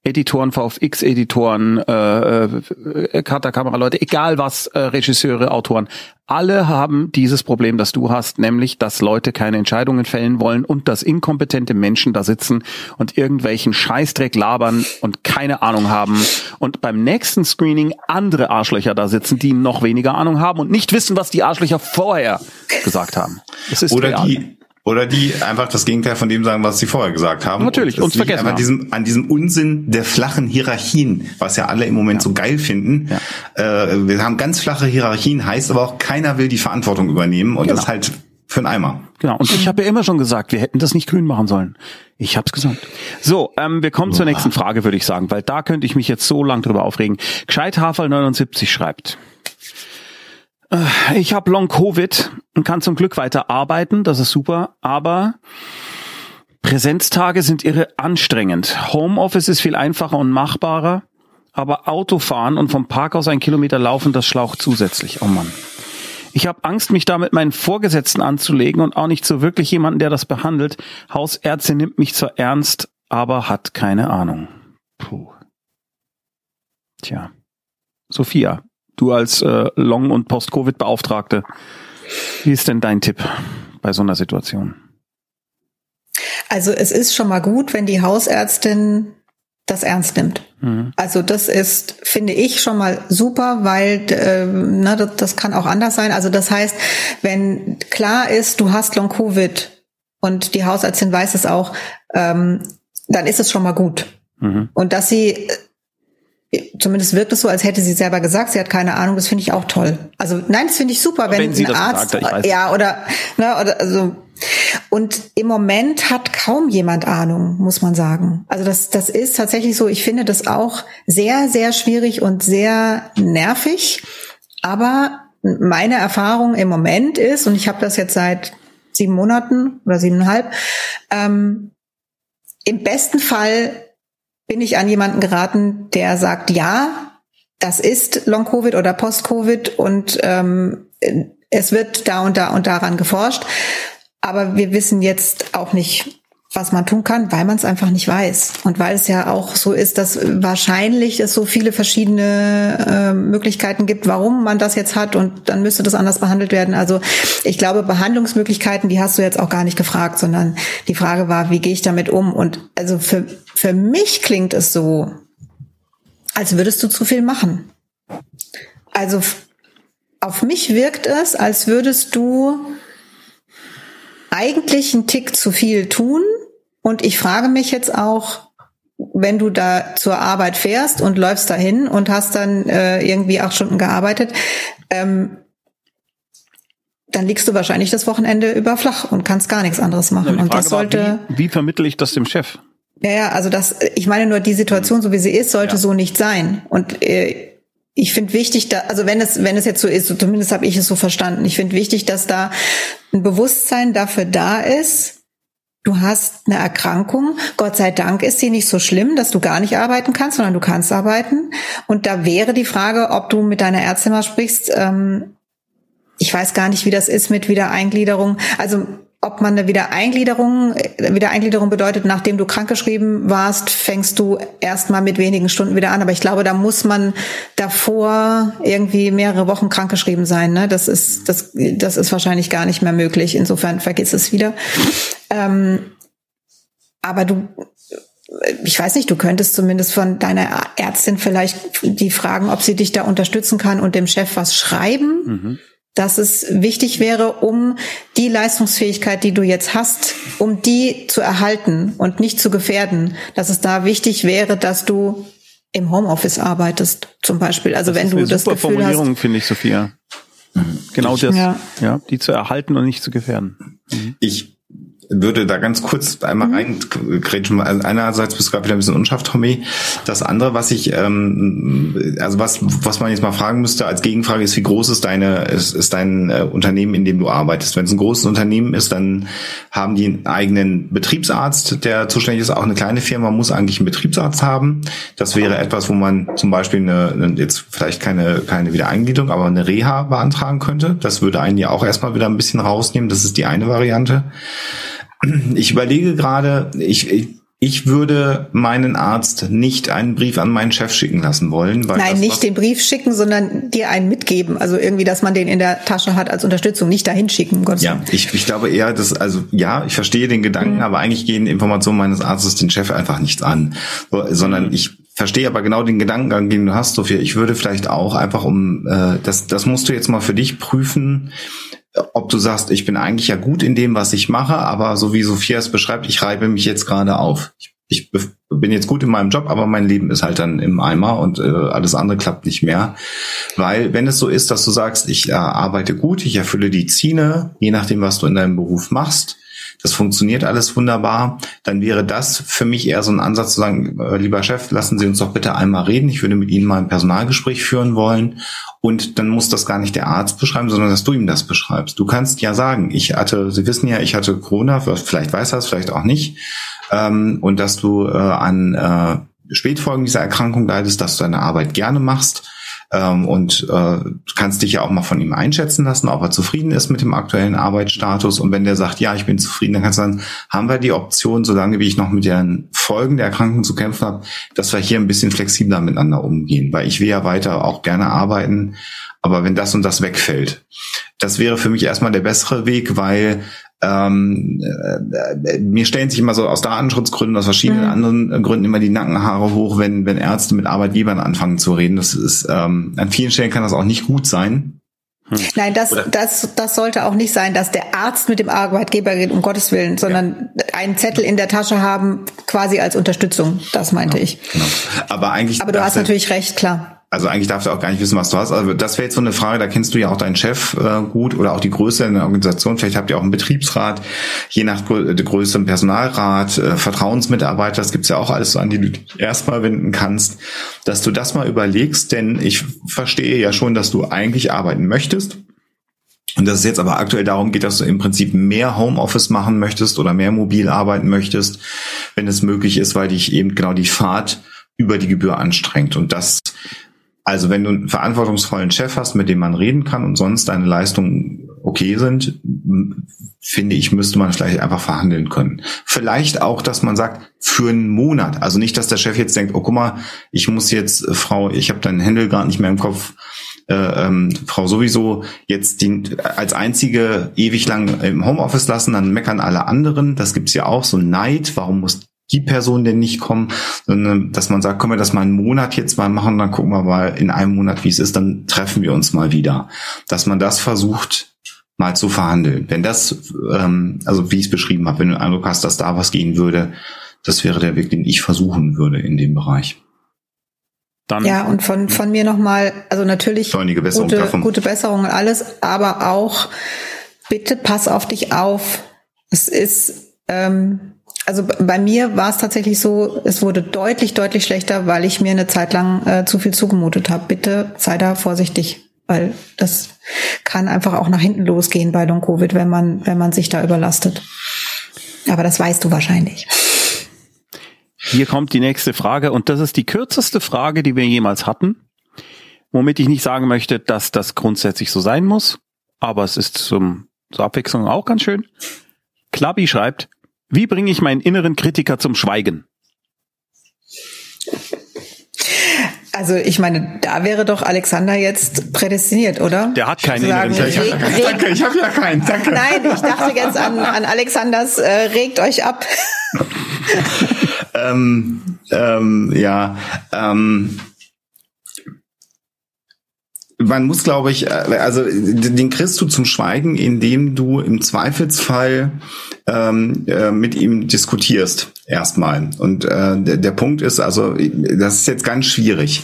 Editoren, VFX-Editoren, äh, äh, Cutter-Kamera-Leute, egal was, äh, Regisseure, Autoren, alle haben dieses Problem, das du hast, nämlich, dass Leute keine Entscheidungen fällen wollen und dass inkompetente Menschen da sitzen und irgendwelchen Scheißdreck labern und keine Ahnung haben und beim nächsten Screening andere Arschlöcher da sitzen, die noch weniger Ahnung haben und nicht wissen, was die Arschlöcher vorher gesagt haben. Das ist Oder real. die oder die einfach das Gegenteil von dem sagen, was sie vorher gesagt haben. Natürlich, und, und vergessen haben. Diesem, an diesem Unsinn der flachen Hierarchien, was ja alle im Moment ja. so geil finden. Ja. Äh, wir haben ganz flache Hierarchien, heißt aber auch, keiner will die Verantwortung übernehmen und genau. das halt für einen Eimer. Genau, und ich habe ja immer schon gesagt, wir hätten das nicht grün machen sollen. Ich habe es gesagt. So, ähm, wir kommen Boah. zur nächsten Frage, würde ich sagen, weil da könnte ich mich jetzt so lang drüber aufregen. Gescheit Haferl 79 schreibt. Ich habe Long Covid und kann zum Glück weiter arbeiten, das ist super, aber Präsenztage sind irre anstrengend. Homeoffice ist viel einfacher und machbarer, aber Autofahren und vom Parkhaus ein Kilometer laufen, das schlaucht zusätzlich. Oh Mann. Ich habe Angst, mich da mit meinen Vorgesetzten anzulegen und auch nicht so wirklich jemanden, der das behandelt. Hausärztin nimmt mich zwar ernst, aber hat keine Ahnung. Puh. Tja. Sophia, du als äh, Long- und Post-Covid-Beauftragte, wie ist denn dein Tipp bei so einer Situation? Also es ist schon mal gut, wenn die Hausärztin das ernst nimmt. Mhm. Also das ist, finde ich, schon mal super, weil äh, ne, das, das kann auch anders sein. Also das heißt, wenn klar ist, du hast Long-Covid und die Hausärztin weiß es auch, ähm, dann ist es schon mal gut. Mhm. Und dass sie Zumindest wirkt es so, als hätte sie selber gesagt, sie hat keine Ahnung. Das finde ich auch toll. Also nein, das finde ich super, wenn, wenn ein Arzt, sagt, ja oder, ne, oder also und im Moment hat kaum jemand Ahnung, muss man sagen. Also das, das ist tatsächlich so. Ich finde das auch sehr, sehr schwierig und sehr nervig. Aber meine Erfahrung im Moment ist, und ich habe das jetzt seit sieben Monaten oder siebeneinhalb, ähm, im besten Fall bin ich an jemanden geraten, der sagt, ja, das ist Long-Covid oder Post-Covid und ähm, es wird da und da und daran geforscht. Aber wir wissen jetzt auch nicht, was man tun kann, weil man es einfach nicht weiß. Und weil es ja auch so ist, dass wahrscheinlich es so viele verschiedene äh, Möglichkeiten gibt, warum man das jetzt hat und dann müsste das anders behandelt werden. Also ich glaube, Behandlungsmöglichkeiten, die hast du jetzt auch gar nicht gefragt, sondern die Frage war, wie gehe ich damit um? Und also für, für mich klingt es so, als würdest du zu viel machen. Also auf mich wirkt es, als würdest du eigentlich einen Tick zu viel tun und ich frage mich jetzt auch, wenn du da zur Arbeit fährst und läufst dahin und hast dann äh, irgendwie acht Stunden gearbeitet, ähm, dann liegst du wahrscheinlich das Wochenende über flach und kannst gar nichts anderes machen. und das sollte. War, wie, wie vermittel ich das dem Chef? Ja, ja, also das, ich meine nur, die Situation, so wie sie ist, sollte ja. so nicht sein. Und äh, ich finde wichtig, da, also wenn es, wenn es jetzt so ist, so zumindest habe ich es so verstanden, ich finde wichtig, dass da ein Bewusstsein dafür da ist, du hast eine Erkrankung. Gott sei Dank ist sie nicht so schlimm, dass du gar nicht arbeiten kannst, sondern du kannst arbeiten. Und da wäre die Frage, ob du mit deiner Ärztin mal sprichst. Ähm, ich weiß gar nicht, wie das ist mit Wiedereingliederung. Also ob man eine Wiedereingliederung, Wiedereingliederung bedeutet, nachdem du krankgeschrieben warst, fängst du erstmal mit wenigen Stunden wieder an. Aber ich glaube, da muss man davor irgendwie mehrere Wochen krankgeschrieben sein. Ne? Das ist, das, das ist wahrscheinlich gar nicht mehr möglich. Insofern vergiss es wieder. Ähm, aber du, ich weiß nicht, du könntest zumindest von deiner Ärztin vielleicht die fragen, ob sie dich da unterstützen kann und dem Chef was schreiben. Mhm dass es wichtig wäre, um die Leistungsfähigkeit, die du jetzt hast, um die zu erhalten und nicht zu gefährden, dass es da wichtig wäre, dass du im Homeoffice arbeitest, zum Beispiel. Also das wenn ist du eine das super Gefühl Formulierung, hast. finde ich, Sophia. Genau das, Ja. ja. die zu erhalten und nicht zu gefährden. Ich würde da ganz kurz einmal Mhm. reingrätschen. Also einerseits bist du gerade wieder ein bisschen unscharf, Tommy. Das andere, was ich, ähm, also was, was man jetzt mal fragen müsste als Gegenfrage ist, wie groß ist deine, ist, ist dein äh, Unternehmen, in dem du arbeitest? Wenn es ein großes Unternehmen ist, dann haben die einen eigenen Betriebsarzt, der zuständig ist. Auch eine kleine Firma muss eigentlich einen Betriebsarzt haben. Das wäre etwas, wo man zum Beispiel eine, eine jetzt vielleicht keine, keine Wiedereingliederung, aber eine Reha beantragen könnte. Das würde einen ja auch erstmal wieder ein bisschen rausnehmen. Das ist die eine Variante. Ich überlege gerade, ich, ich, ich würde meinen Arzt nicht einen Brief an meinen Chef schicken lassen wollen. Weil Nein, das, nicht den Brief schicken, sondern dir einen mitgeben. Also irgendwie, dass man den in der Tasche hat als Unterstützung, nicht dahin schicken, Gottes Ja, ich, ich glaube eher, dass, also ja, ich verstehe den Gedanken, aber eigentlich gehen Informationen meines Arztes den Chef einfach nichts an. So, Sondern ich verstehe aber genau den Gedankengang, den du hast, Sophia. Ich würde vielleicht auch einfach um, äh, das, das musst du jetzt mal für dich prüfen, ob du sagst, ich bin eigentlich ja gut in dem, was ich mache, aber so wie Sophia es beschreibt, ich reibe mich jetzt gerade auf. Ich, ich bin jetzt gut in meinem Job, aber mein Leben ist halt dann im Eimer und äh, alles andere klappt nicht mehr. Weil wenn es so ist, dass du sagst, ich äh, arbeite gut, ich erfülle die Ziele, je nachdem, was du in deinem Beruf machst, das funktioniert alles wunderbar, dann wäre das für mich eher so ein Ansatz zu sagen, äh, lieber Chef, lassen Sie uns doch bitte einmal reden. Ich würde mit Ihnen mal ein Personalgespräch führen wollen. Und dann muss das gar nicht der Arzt beschreiben, sondern dass du ihm das beschreibst. Du kannst ja sagen, ich hatte, Sie wissen ja, ich hatte Corona, vielleicht weiß er es, vielleicht auch nicht. Ähm, und dass du äh, an äh, Spätfolgen dieser Erkrankung leidest, dass du deine Arbeit gerne machst ähm, und äh, kannst dich ja auch mal von ihm einschätzen lassen, ob er zufrieden ist mit dem aktuellen Arbeitsstatus. Und wenn der sagt, ja, ich bin zufrieden, dann kannst du sagen, haben wir die Option, solange wie ich noch mit den Folgen der Erkrankung zu kämpfen habe, dass wir hier ein bisschen flexibler miteinander umgehen. Weil ich will ja weiter auch gerne arbeiten, aber wenn das und das wegfällt, das wäre für mich erstmal der bessere Weg, weil ähm, äh, mir stellen sich immer so aus Datenschutzgründen, aus verschiedenen Mhm. anderen Gründen immer die Nackenhaare hoch, wenn, wenn Ärzte mit Arbeitgebern anfangen zu reden. Das ist, ähm, an vielen Stellen kann das auch nicht gut sein. Nein, das, Oder- das, das sollte auch nicht sein, dass der Arzt mit dem Arbeitgeber redet, um Gottes Willen, sondern einen Zettel in der Tasche haben, quasi als Unterstützung. Das meinte ich. Genau. Aber eigentlich. Aber du hast natürlich recht, klar. Also eigentlich darf er auch gar nicht wissen, was du hast. Also das wäre jetzt so eine Frage, da kennst du ja auch deinen Chef äh, gut oder auch die Größe in der Organisation. Vielleicht habt ihr auch einen Betriebsrat, je nach der Größe einen Personalrat, äh, Vertrauensmitarbeiter, das gibt's ja auch alles so, an die du dich erstmal wenden kannst, dass du das mal überlegst, denn ich verstehe ja schon, dass du eigentlich arbeiten möchtest. Und dass es jetzt aber aktuell darum geht, dass du im Prinzip mehr Homeoffice machen möchtest oder mehr mobil arbeiten möchtest, wenn es möglich ist, weil dich eben genau die Fahrt über die Gebühr anstrengt. Und das also wenn du einen verantwortungsvollen Chef hast, mit dem man reden kann und sonst deine Leistungen okay sind, finde ich, müsste man vielleicht einfach verhandeln können. Vielleicht auch, dass man sagt, für einen Monat. Also nicht, dass der Chef jetzt denkt, oh guck mal, ich muss jetzt, äh, Frau, ich habe deinen Händel gerade nicht mehr im Kopf, äh, ähm, Frau sowieso jetzt die, als einzige ewig lang im Homeoffice lassen, dann meckern alle anderen. Das gibt's ja auch, so Neid. Warum muss die Person denn nicht kommen, sondern dass man sagt, können wir das mal einen Monat jetzt mal machen, dann gucken wir mal in einem Monat, wie es ist, dann treffen wir uns mal wieder. Dass man das versucht, mal zu verhandeln. Wenn das, ähm, also wie ich es beschrieben habe, wenn du den Eindruck hast, dass da was gehen würde, das wäre der Weg, den ich versuchen würde in dem Bereich. Dann Ja, und von, von mir nochmal, also natürlich Besserung gute, davon. gute Besserung und alles, aber auch bitte pass auf dich auf. Es ist, ähm, also bei mir war es tatsächlich so, es wurde deutlich, deutlich schlechter, weil ich mir eine Zeit lang äh, zu viel zugemutet habe. Bitte sei da vorsichtig, weil das kann einfach auch nach hinten losgehen bei Long Covid, wenn man, wenn man sich da überlastet. Aber das weißt du wahrscheinlich. Hier kommt die nächste Frage und das ist die kürzeste Frage, die wir jemals hatten. Womit ich nicht sagen möchte, dass das grundsätzlich so sein muss, aber es ist zum, zur Abwechslung auch ganz schön. Klabi schreibt, wie bringe ich meinen inneren Kritiker zum Schweigen? Also ich meine, da wäre doch Alexander jetzt prädestiniert, oder? Der hat keinen sagen, inneren Kritiker. Danke, ich habe ja keinen, danke. Nein, ich dachte jetzt an, an Alexanders äh, regt euch ab. ähm, ähm, ja, ähm, man muss, glaube ich, äh, also den kriegst du zum Schweigen, indem du im Zweifelsfall ähm, äh, mit ihm diskutierst erstmal. Und äh, der, der Punkt ist, also das ist jetzt ganz schwierig.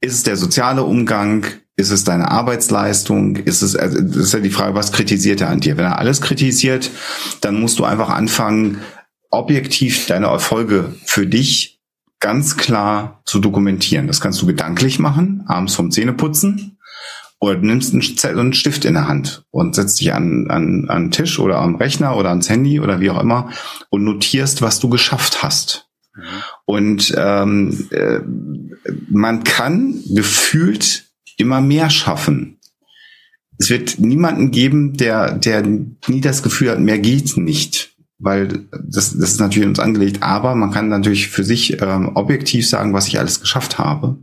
Ist es der soziale Umgang? Ist es deine Arbeitsleistung? Ist es, also das ist ja die Frage, was kritisiert er an dir? Wenn er alles kritisiert, dann musst du einfach anfangen, objektiv deine Erfolge für dich ganz klar zu dokumentieren. Das kannst du gedanklich machen, abends vom Zähneputzen. Oder du nimmst einen einen Stift in der Hand und setzt dich an, an, an den Tisch oder am Rechner oder ans Handy oder wie auch immer und notierst, was du geschafft hast. Mhm. Und ähm, äh, man kann gefühlt immer mehr schaffen. Es wird niemanden geben, der, der nie das Gefühl hat, mehr geht nicht. Weil das, das ist natürlich uns angelegt, aber man kann natürlich für sich ähm, objektiv sagen, was ich alles geschafft habe.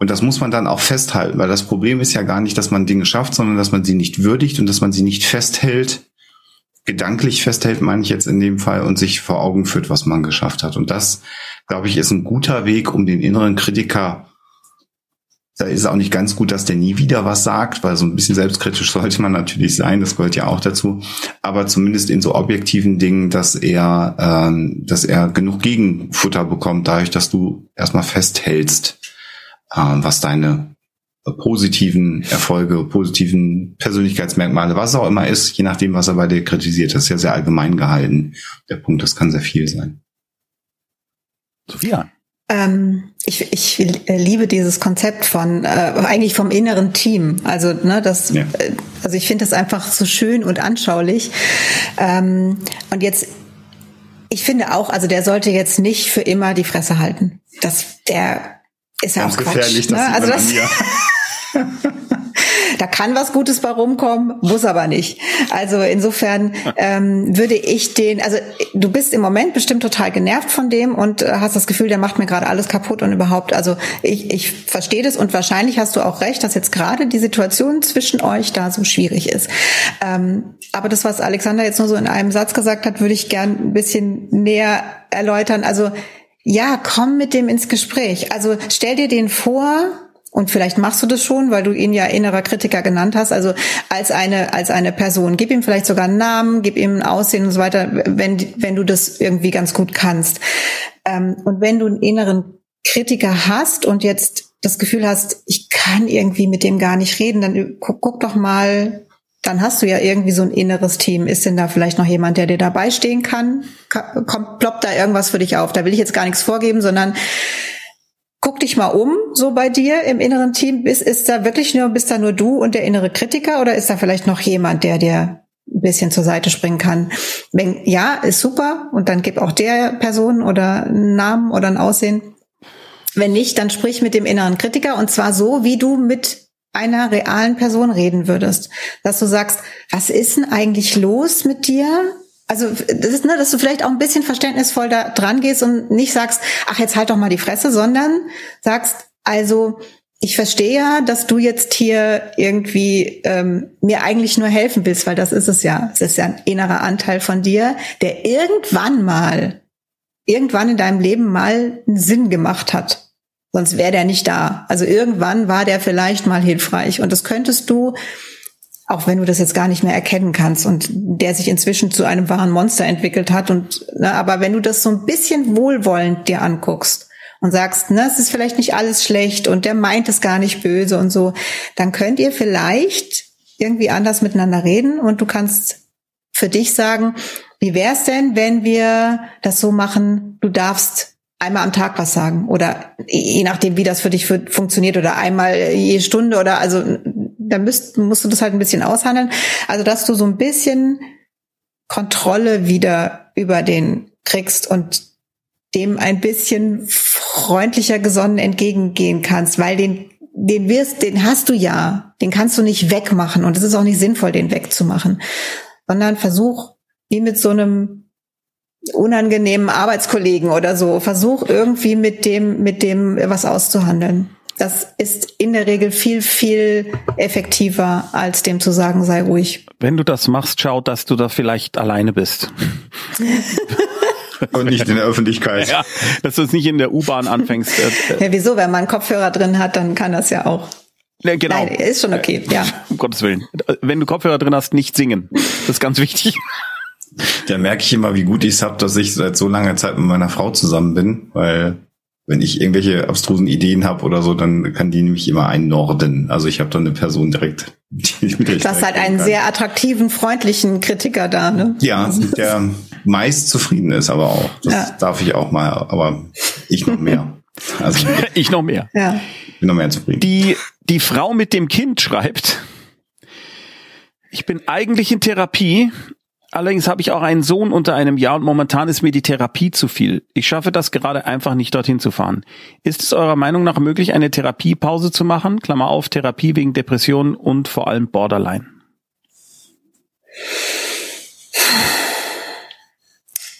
Und das muss man dann auch festhalten, weil das Problem ist ja gar nicht, dass man Dinge schafft, sondern dass man sie nicht würdigt und dass man sie nicht festhält, gedanklich festhält, meine ich jetzt in dem Fall, und sich vor Augen führt, was man geschafft hat. Und das, glaube ich, ist ein guter Weg, um den inneren Kritiker da ist es auch nicht ganz gut, dass der nie wieder was sagt, weil so ein bisschen selbstkritisch sollte man natürlich sein, das gehört ja auch dazu. Aber zumindest in so objektiven Dingen, dass er, ähm, dass er genug Gegenfutter bekommt, dadurch, dass du erstmal festhältst, äh, was deine positiven Erfolge, positiven Persönlichkeitsmerkmale, was auch immer ist, je nachdem, was er bei dir kritisiert. Das ist ja sehr allgemein gehalten. Der Punkt, das kann sehr viel sein. Sophia. Ähm, ich, ich liebe dieses Konzept von äh, eigentlich vom inneren Team. Also ne, das, ja. Äh, also ich finde das einfach so schön und anschaulich. Ähm, und jetzt, ich finde auch, also der sollte jetzt nicht für immer die Fresse halten. Das, der ist ja auch Quatsch. Ne? Also das, Da kann was Gutes bei rumkommen, muss aber nicht. Also insofern ähm, würde ich den, also du bist im Moment bestimmt total genervt von dem und äh, hast das Gefühl, der macht mir gerade alles kaputt und überhaupt. Also ich, ich verstehe das und wahrscheinlich hast du auch recht, dass jetzt gerade die Situation zwischen euch da so schwierig ist. Ähm, aber das, was Alexander jetzt nur so in einem Satz gesagt hat, würde ich gern ein bisschen näher erläutern. Also ja, komm mit dem ins Gespräch. Also stell dir den vor, und vielleicht machst du das schon, weil du ihn ja innerer Kritiker genannt hast, also als eine, als eine Person. Gib ihm vielleicht sogar einen Namen, gib ihm ein Aussehen und so weiter, wenn, wenn du das irgendwie ganz gut kannst. Ähm, und wenn du einen inneren Kritiker hast und jetzt das Gefühl hast, ich kann irgendwie mit dem gar nicht reden, dann guck, guck doch mal, dann hast du ja irgendwie so ein inneres Team. Ist denn da vielleicht noch jemand, der dir dabei stehen kann? Kommt, ploppt da irgendwas für dich auf? Da will ich jetzt gar nichts vorgeben, sondern guck dich mal um, so bei dir im inneren Team. Ist, ist da wirklich nur, bist da nur du und der innere Kritiker oder ist da vielleicht noch jemand, der dir ein bisschen zur Seite springen kann? Wenn ja, ist super und dann gib auch der Person oder einen Namen oder ein Aussehen. Wenn nicht, dann sprich mit dem inneren Kritiker und zwar so, wie du mit einer realen Person reden würdest. Dass du sagst, was ist denn eigentlich los mit dir? Also das ist, ne, dass du vielleicht auch ein bisschen verständnisvoll da dran gehst und nicht sagst, ach, jetzt halt doch mal die Fresse, sondern sagst, also ich verstehe ja, dass du jetzt hier irgendwie ähm, mir eigentlich nur helfen willst, weil das ist es ja. Es ist ja ein innerer Anteil von dir, der irgendwann mal, irgendwann in deinem Leben mal einen Sinn gemacht hat. Sonst wäre der nicht da. Also irgendwann war der vielleicht mal hilfreich. Und das könntest du auch wenn du das jetzt gar nicht mehr erkennen kannst und der sich inzwischen zu einem wahren Monster entwickelt hat und ne, aber wenn du das so ein bisschen wohlwollend dir anguckst und sagst, ne, es ist vielleicht nicht alles schlecht und der meint es gar nicht böse und so, dann könnt ihr vielleicht irgendwie anders miteinander reden und du kannst für dich sagen, wie wär's denn, wenn wir das so machen, du darfst einmal am Tag was sagen oder je nachdem, wie das für dich funktioniert oder einmal je Stunde oder also da müsst, musst du das halt ein bisschen aushandeln. Also, dass du so ein bisschen Kontrolle wieder über den kriegst und dem ein bisschen freundlicher gesonnen entgegengehen kannst, weil den, den wirst, den hast du ja, den kannst du nicht wegmachen und es ist auch nicht sinnvoll, den wegzumachen, sondern versuch, wie mit so einem unangenehmen Arbeitskollegen oder so, versuch irgendwie mit dem, mit dem was auszuhandeln. Das ist in der Regel viel, viel effektiver, als dem zu sagen, sei ruhig. Wenn du das machst, schau, dass du da vielleicht alleine bist. Und nicht in der Öffentlichkeit. Ja, dass du es nicht in der U-Bahn anfängst. Äh, ja, wieso? Wenn man einen Kopfhörer drin hat, dann kann das ja auch. Ne, genau. Nein, ist schon okay, ja. Um Gottes Willen. Wenn du Kopfhörer drin hast, nicht singen. Das ist ganz wichtig. Da merke ich immer, wie gut ich es habe, dass ich seit so langer Zeit mit meiner Frau zusammen bin, weil wenn ich irgendwelche abstrusen Ideen habe oder so, dann kann die nämlich immer einnorden. Also ich habe dann eine Person direkt. Die, mit der ich du hast halt einen kann. sehr attraktiven, freundlichen Kritiker da, ne? Ja, der meist zufrieden ist, aber auch. Das ja. darf ich auch mal, aber ich noch mehr. Also ich noch mehr. Ja. Bin noch mehr zufrieden. Die, die Frau mit dem Kind schreibt, ich bin eigentlich in Therapie, Allerdings habe ich auch einen Sohn unter einem Jahr und momentan ist mir die Therapie zu viel. Ich schaffe das gerade einfach nicht dorthin zu fahren. Ist es eurer Meinung nach möglich, eine Therapiepause zu machen? Klammer auf, Therapie wegen Depressionen und vor allem Borderline.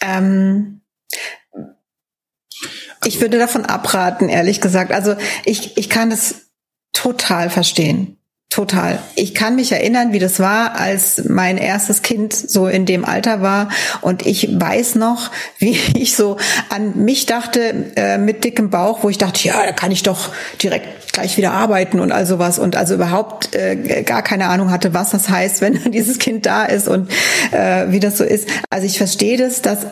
Ähm, ich würde davon abraten, ehrlich gesagt. Also ich, ich kann es total verstehen. Total. Ich kann mich erinnern, wie das war, als mein erstes Kind so in dem Alter war. Und ich weiß noch, wie ich so an mich dachte äh, mit dickem Bauch, wo ich dachte, ja, da kann ich doch direkt gleich wieder arbeiten und all sowas. Und also überhaupt äh, gar keine Ahnung hatte, was das heißt, wenn dieses Kind da ist und äh, wie das so ist. Also ich verstehe das, dass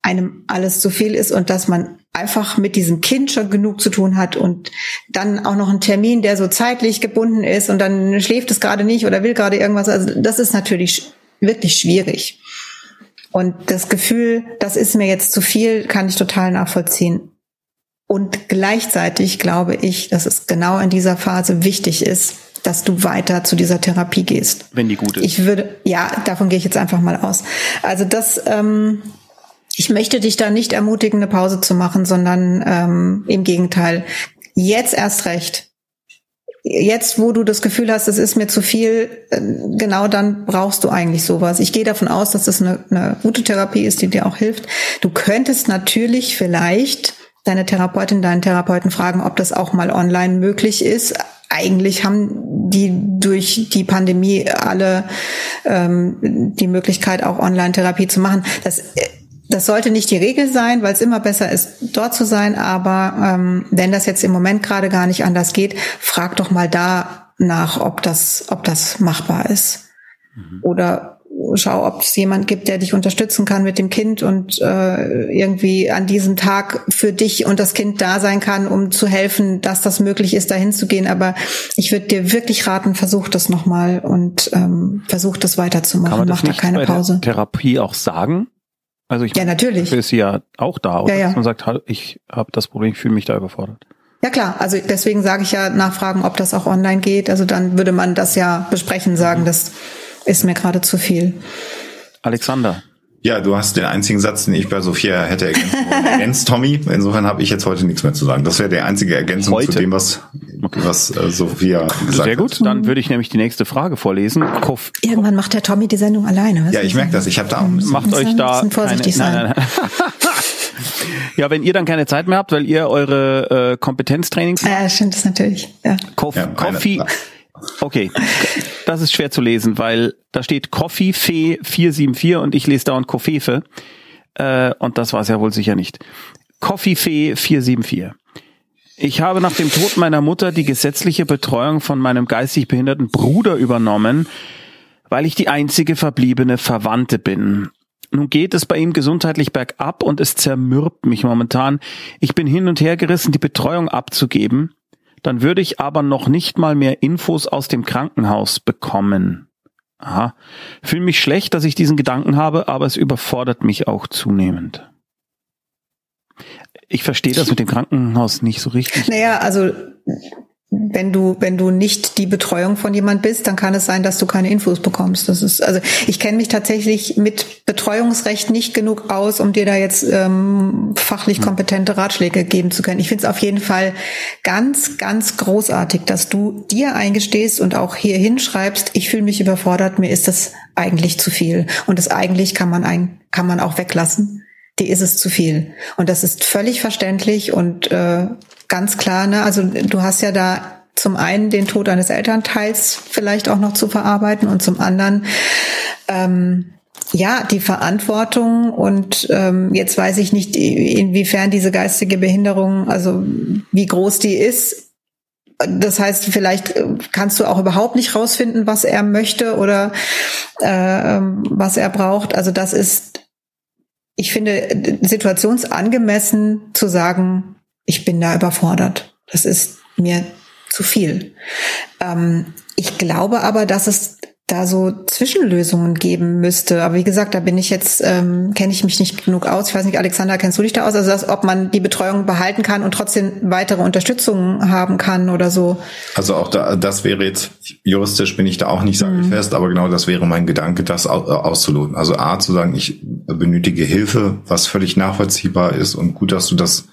einem alles zu viel ist und dass man einfach mit diesem Kind schon genug zu tun hat und dann auch noch ein Termin, der so zeitlich gebunden ist und dann schläft es gerade nicht oder will gerade irgendwas. Also das ist natürlich wirklich schwierig. Und das Gefühl, das ist mir jetzt zu viel, kann ich total nachvollziehen. Und gleichzeitig glaube ich, dass es genau in dieser Phase wichtig ist, dass du weiter zu dieser Therapie gehst. Wenn die gut ist. Ich würde, ja, davon gehe ich jetzt einfach mal aus. Also das, ähm, ich möchte dich da nicht ermutigen, eine Pause zu machen, sondern ähm, im Gegenteil. Jetzt erst recht. Jetzt, wo du das Gefühl hast, es ist mir zu viel, äh, genau dann brauchst du eigentlich sowas. Ich gehe davon aus, dass das eine, eine gute Therapie ist, die dir auch hilft. Du könntest natürlich vielleicht deine Therapeutin, deinen Therapeuten fragen, ob das auch mal online möglich ist. Eigentlich haben die durch die Pandemie alle ähm, die Möglichkeit, auch Online-Therapie zu machen. Das äh, das sollte nicht die Regel sein, weil es immer besser ist, dort zu sein. Aber ähm, wenn das jetzt im Moment gerade gar nicht anders geht, frag doch mal da nach, ob das, ob das machbar ist. Mhm. Oder schau, ob es jemand gibt, der dich unterstützen kann mit dem Kind und äh, irgendwie an diesem Tag für dich und das Kind da sein kann, um zu helfen, dass das möglich ist, dahin zu gehen. Aber ich würde dir wirklich raten, versuch das nochmal und ähm, versuch das weiterzumachen. Kann man das Mach da keine Pause. Therapie auch sagen? Also ich ja, natürlich. Ist sie ja auch da, oder? Ja, ja. man sagt, ich habe das Problem, ich fühle mich da überfordert. Ja klar, also deswegen sage ich ja nachfragen, ob das auch online geht. Also dann würde man das ja besprechen, sagen, das ist mir gerade zu viel. Alexander, ja, du hast den einzigen Satz, den ich bei Sophia hätte ergänzt, Tommy. Insofern habe ich jetzt heute nichts mehr zu sagen. Das wäre die einzige Ergänzung heute? zu dem, was, was äh, Sophia gesagt hat. Sehr gut, hat. dann würde ich nämlich die nächste Frage vorlesen. Kof Irgendwann macht der Tommy die Sendung alleine. Was ja, ich merke das. Ich habe da auch Macht euch da vorsichtig keine, sein. Nein, nein, nein. ja, wenn ihr dann keine Zeit mehr habt, weil ihr eure äh, Kompetenztrainings... Ja, stimmt das natürlich. Ja. Kof ja, Coffee... Okay, das ist schwer zu lesen, weil da steht Coffee Fee 474 und ich lese dauernd Koffefe. Äh, und das war es ja wohl sicher nicht. Coffee Fee 474. Ich habe nach dem Tod meiner Mutter die gesetzliche Betreuung von meinem geistig behinderten Bruder übernommen, weil ich die einzige verbliebene Verwandte bin. Nun geht es bei ihm gesundheitlich bergab und es zermürbt mich momentan. Ich bin hin und her gerissen, die Betreuung abzugeben dann würde ich aber noch nicht mal mehr Infos aus dem Krankenhaus bekommen. Aha. Fühle mich schlecht, dass ich diesen Gedanken habe, aber es überfordert mich auch zunehmend. Ich verstehe das mit dem Krankenhaus nicht so richtig. Naja, also wenn du wenn du nicht die Betreuung von jemand bist, dann kann es sein, dass du keine Infos bekommst. Das ist also ich kenne mich tatsächlich mit Betreuungsrecht nicht genug aus, um dir da jetzt ähm, fachlich kompetente Ratschläge geben zu können. Ich finde es auf jeden Fall ganz ganz großartig, dass du dir eingestehst und auch hier hinschreibst. Ich fühle mich überfordert. Mir ist das eigentlich zu viel und das eigentlich kann man ein kann man auch weglassen die ist es zu viel. Und das ist völlig verständlich und äh, ganz klar, ne? Also du hast ja da zum einen den Tod eines Elternteils vielleicht auch noch zu verarbeiten und zum anderen ähm, ja die Verantwortung und ähm, jetzt weiß ich nicht inwiefern diese geistige Behinderung also wie groß die ist das heißt, vielleicht kannst du auch überhaupt nicht rausfinden, was er möchte oder äh, was er braucht. Also das ist, ich finde, situationsangemessen zu sagen, ich bin da überfordert. Das ist mir zu viel. Ähm, ich glaube aber, dass es da so Zwischenlösungen geben müsste. Aber wie gesagt, da bin ich jetzt, ähm, kenne ich mich nicht genug aus. Ich weiß nicht, Alexander, kennst du dich da aus? Also, dass, ob man die Betreuung behalten kann und trotzdem weitere Unterstützung haben kann oder so. Also auch da, das wäre jetzt, juristisch bin ich da auch nicht mhm. fest, aber genau das wäre mein Gedanke, das auszuloten. Also A, zu sagen, ich benötige Hilfe, was völlig nachvollziehbar ist und gut, dass du das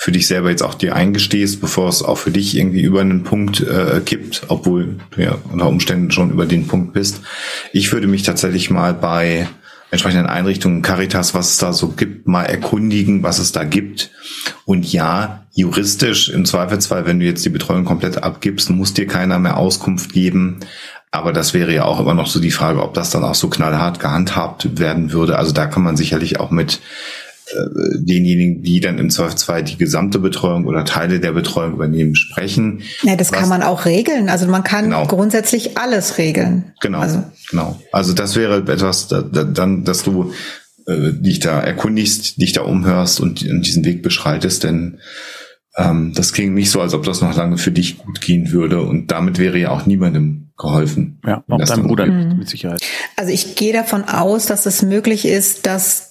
für dich selber jetzt auch dir eingestehst, bevor es auch für dich irgendwie über einen Punkt äh, kippt, obwohl du ja unter Umständen schon über den Punkt bist. Ich würde mich tatsächlich mal bei entsprechenden Einrichtungen, Caritas, was es da so gibt, mal erkundigen, was es da gibt. Und ja, juristisch im Zweifelsfall, wenn du jetzt die Betreuung komplett abgibst, muss dir keiner mehr Auskunft geben. Aber das wäre ja auch immer noch so die Frage, ob das dann auch so knallhart gehandhabt werden würde. Also da kann man sicherlich auch mit denjenigen, die dann im Zweifelsfall die gesamte Betreuung oder Teile der Betreuung übernehmen, sprechen. Ja, das Was, kann man auch regeln. Also man kann genau. grundsätzlich alles regeln. Genau, also. genau. Also das wäre etwas, da, da, dann, dass du äh, dich da erkundigst, dich da umhörst und, und diesen Weg beschreitest, denn ähm, das klingt nicht so, als ob das noch lange für dich gut gehen würde und damit wäre ja auch niemandem geholfen. Ja, auch deinem Bruder mit Sicherheit. Also ich gehe davon aus, dass es möglich ist, dass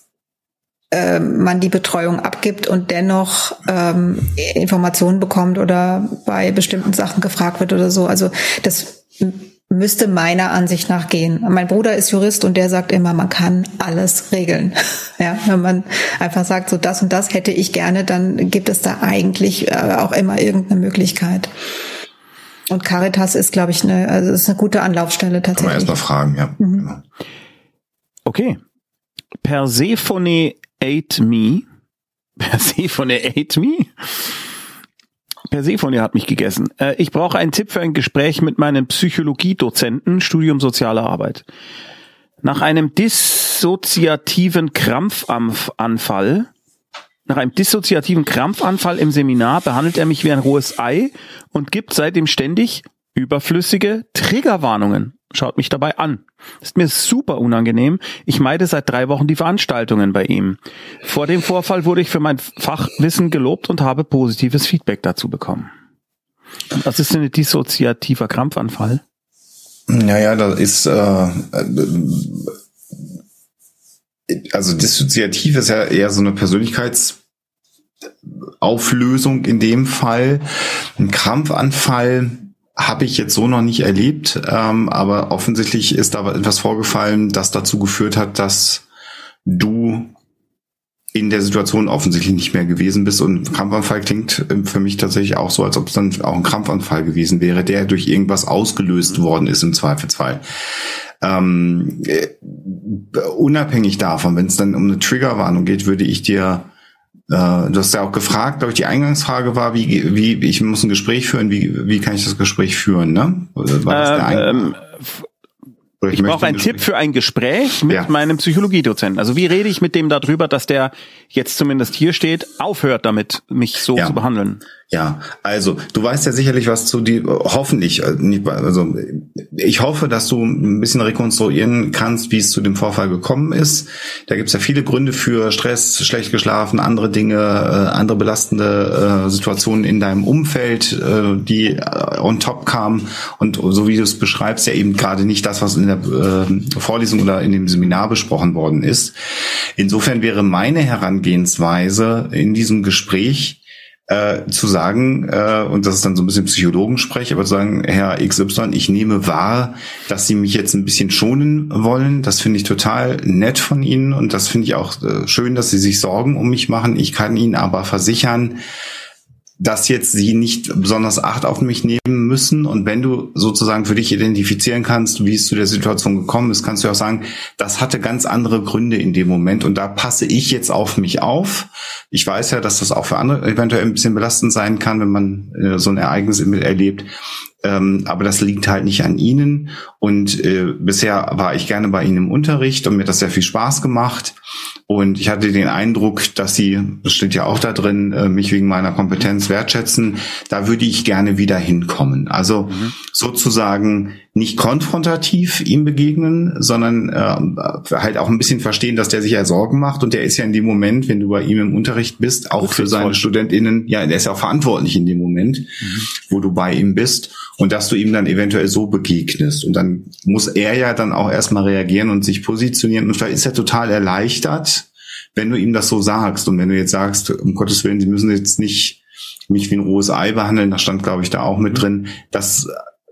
ähm, man die Betreuung abgibt und dennoch ähm, Informationen bekommt oder bei bestimmten Sachen gefragt wird oder so. Also das müsste meiner Ansicht nach gehen. Mein Bruder ist Jurist und der sagt immer, man kann alles regeln. Ja, wenn man einfach sagt, so das und das hätte ich gerne, dann gibt es da eigentlich äh, auch immer irgendeine Möglichkeit. Und Caritas ist, glaube ich, eine, also ist eine gute Anlaufstelle tatsächlich. Kann man erstmal fragen, ja. Mhm. Genau. Okay. Persephone Ate Me. Persephone Ate Me? Persephone hat mich gegessen. Äh, ich brauche einen Tipp für ein Gespräch mit meinem Psychologiedozenten, Studium Soziale Arbeit. Nach einem dissoziativen Krampfanfall, nach einem dissoziativen Krampfanfall im Seminar behandelt er mich wie ein rohes Ei und gibt seitdem ständig überflüssige Triggerwarnungen schaut mich dabei an. ist mir super unangenehm. Ich meide seit drei Wochen die Veranstaltungen bei ihm. Vor dem Vorfall wurde ich für mein Fachwissen gelobt und habe positives Feedback dazu bekommen. Was ist denn ein dissoziativer Krampfanfall? Naja, das ist äh, also dissoziativ ist ja eher so eine Persönlichkeitsauflösung in dem Fall. Ein Krampfanfall habe ich jetzt so noch nicht erlebt, ähm, aber offensichtlich ist da etwas vorgefallen, das dazu geführt hat, dass du in der Situation offensichtlich nicht mehr gewesen bist. Und Krampfanfall klingt für mich tatsächlich auch so, als ob es dann auch ein Krampfanfall gewesen wäre, der durch irgendwas ausgelöst worden ist im Zweifelsfall. Ähm, äh, unabhängig davon, wenn es dann um eine Triggerwarnung geht, würde ich dir du hast ja auch gefragt, glaube ich, die Eingangsfrage war, wie, wie, ich muss ein Gespräch führen, wie, wie kann ich das Gespräch führen, ne? War das der ähm, ich, ich brauche einen Tipp für ein Gespräch mit ja. meinem Psychologiedozenten. Also wie rede ich mit dem darüber, dass der jetzt zumindest hier steht, aufhört damit, mich so ja. zu behandeln? Ja, also du weißt ja sicherlich was zu die hoffentlich äh, also ich hoffe, dass du ein bisschen rekonstruieren kannst, wie es zu dem Vorfall gekommen ist. Da gibt es ja viele Gründe für Stress, schlecht geschlafen, andere Dinge, äh, andere belastende äh, Situationen in deinem Umfeld, äh, die äh, on top kamen und so wie du es beschreibst, ja eben gerade nicht das, was in der äh, Vorlesung oder in dem Seminar besprochen worden ist. Insofern wäre meine Herangehensweise in diesem Gespräch äh, zu sagen, äh, und das ist dann so ein bisschen Psychologensprech, aber zu sagen, Herr XY, ich nehme wahr, dass Sie mich jetzt ein bisschen schonen wollen. Das finde ich total nett von Ihnen und das finde ich auch äh, schön, dass Sie sich Sorgen um mich machen. Ich kann Ihnen aber versichern, dass jetzt sie nicht besonders Acht auf mich nehmen müssen. Und wenn du sozusagen für dich identifizieren kannst, wie es zu der Situation gekommen ist, kannst du auch sagen, das hatte ganz andere Gründe in dem Moment und da passe ich jetzt auf mich auf. Ich weiß ja, dass das auch für andere eventuell ein bisschen belastend sein kann, wenn man äh, so ein Ereignis erlebt. Ähm, aber das liegt halt nicht an Ihnen. Und äh, bisher war ich gerne bei Ihnen im Unterricht und mir hat das sehr viel Spaß gemacht. Und ich hatte den Eindruck, dass Sie, das steht ja auch da drin, äh, mich wegen meiner Kompetenz wertschätzen. Da würde ich gerne wieder hinkommen. Also mhm. sozusagen nicht konfrontativ ihm begegnen, sondern äh, halt auch ein bisschen verstehen, dass der sich ja Sorgen macht. Und der ist ja in dem Moment, wenn du bei ihm im Unterricht bist, auch für seine StudentInnen, ja, der ist ja auch verantwortlich in dem Moment, mhm. wo du bei ihm bist. Und dass du ihm dann eventuell so begegnest. Und dann muss er ja dann auch erstmal reagieren und sich positionieren. Und vielleicht ist er total erleichtert, wenn du ihm das so sagst und wenn du jetzt sagst, um Gottes Willen, sie müssen jetzt nicht mich wie ein rohes Ei behandeln, das stand, glaube ich, da auch mit mhm. drin, das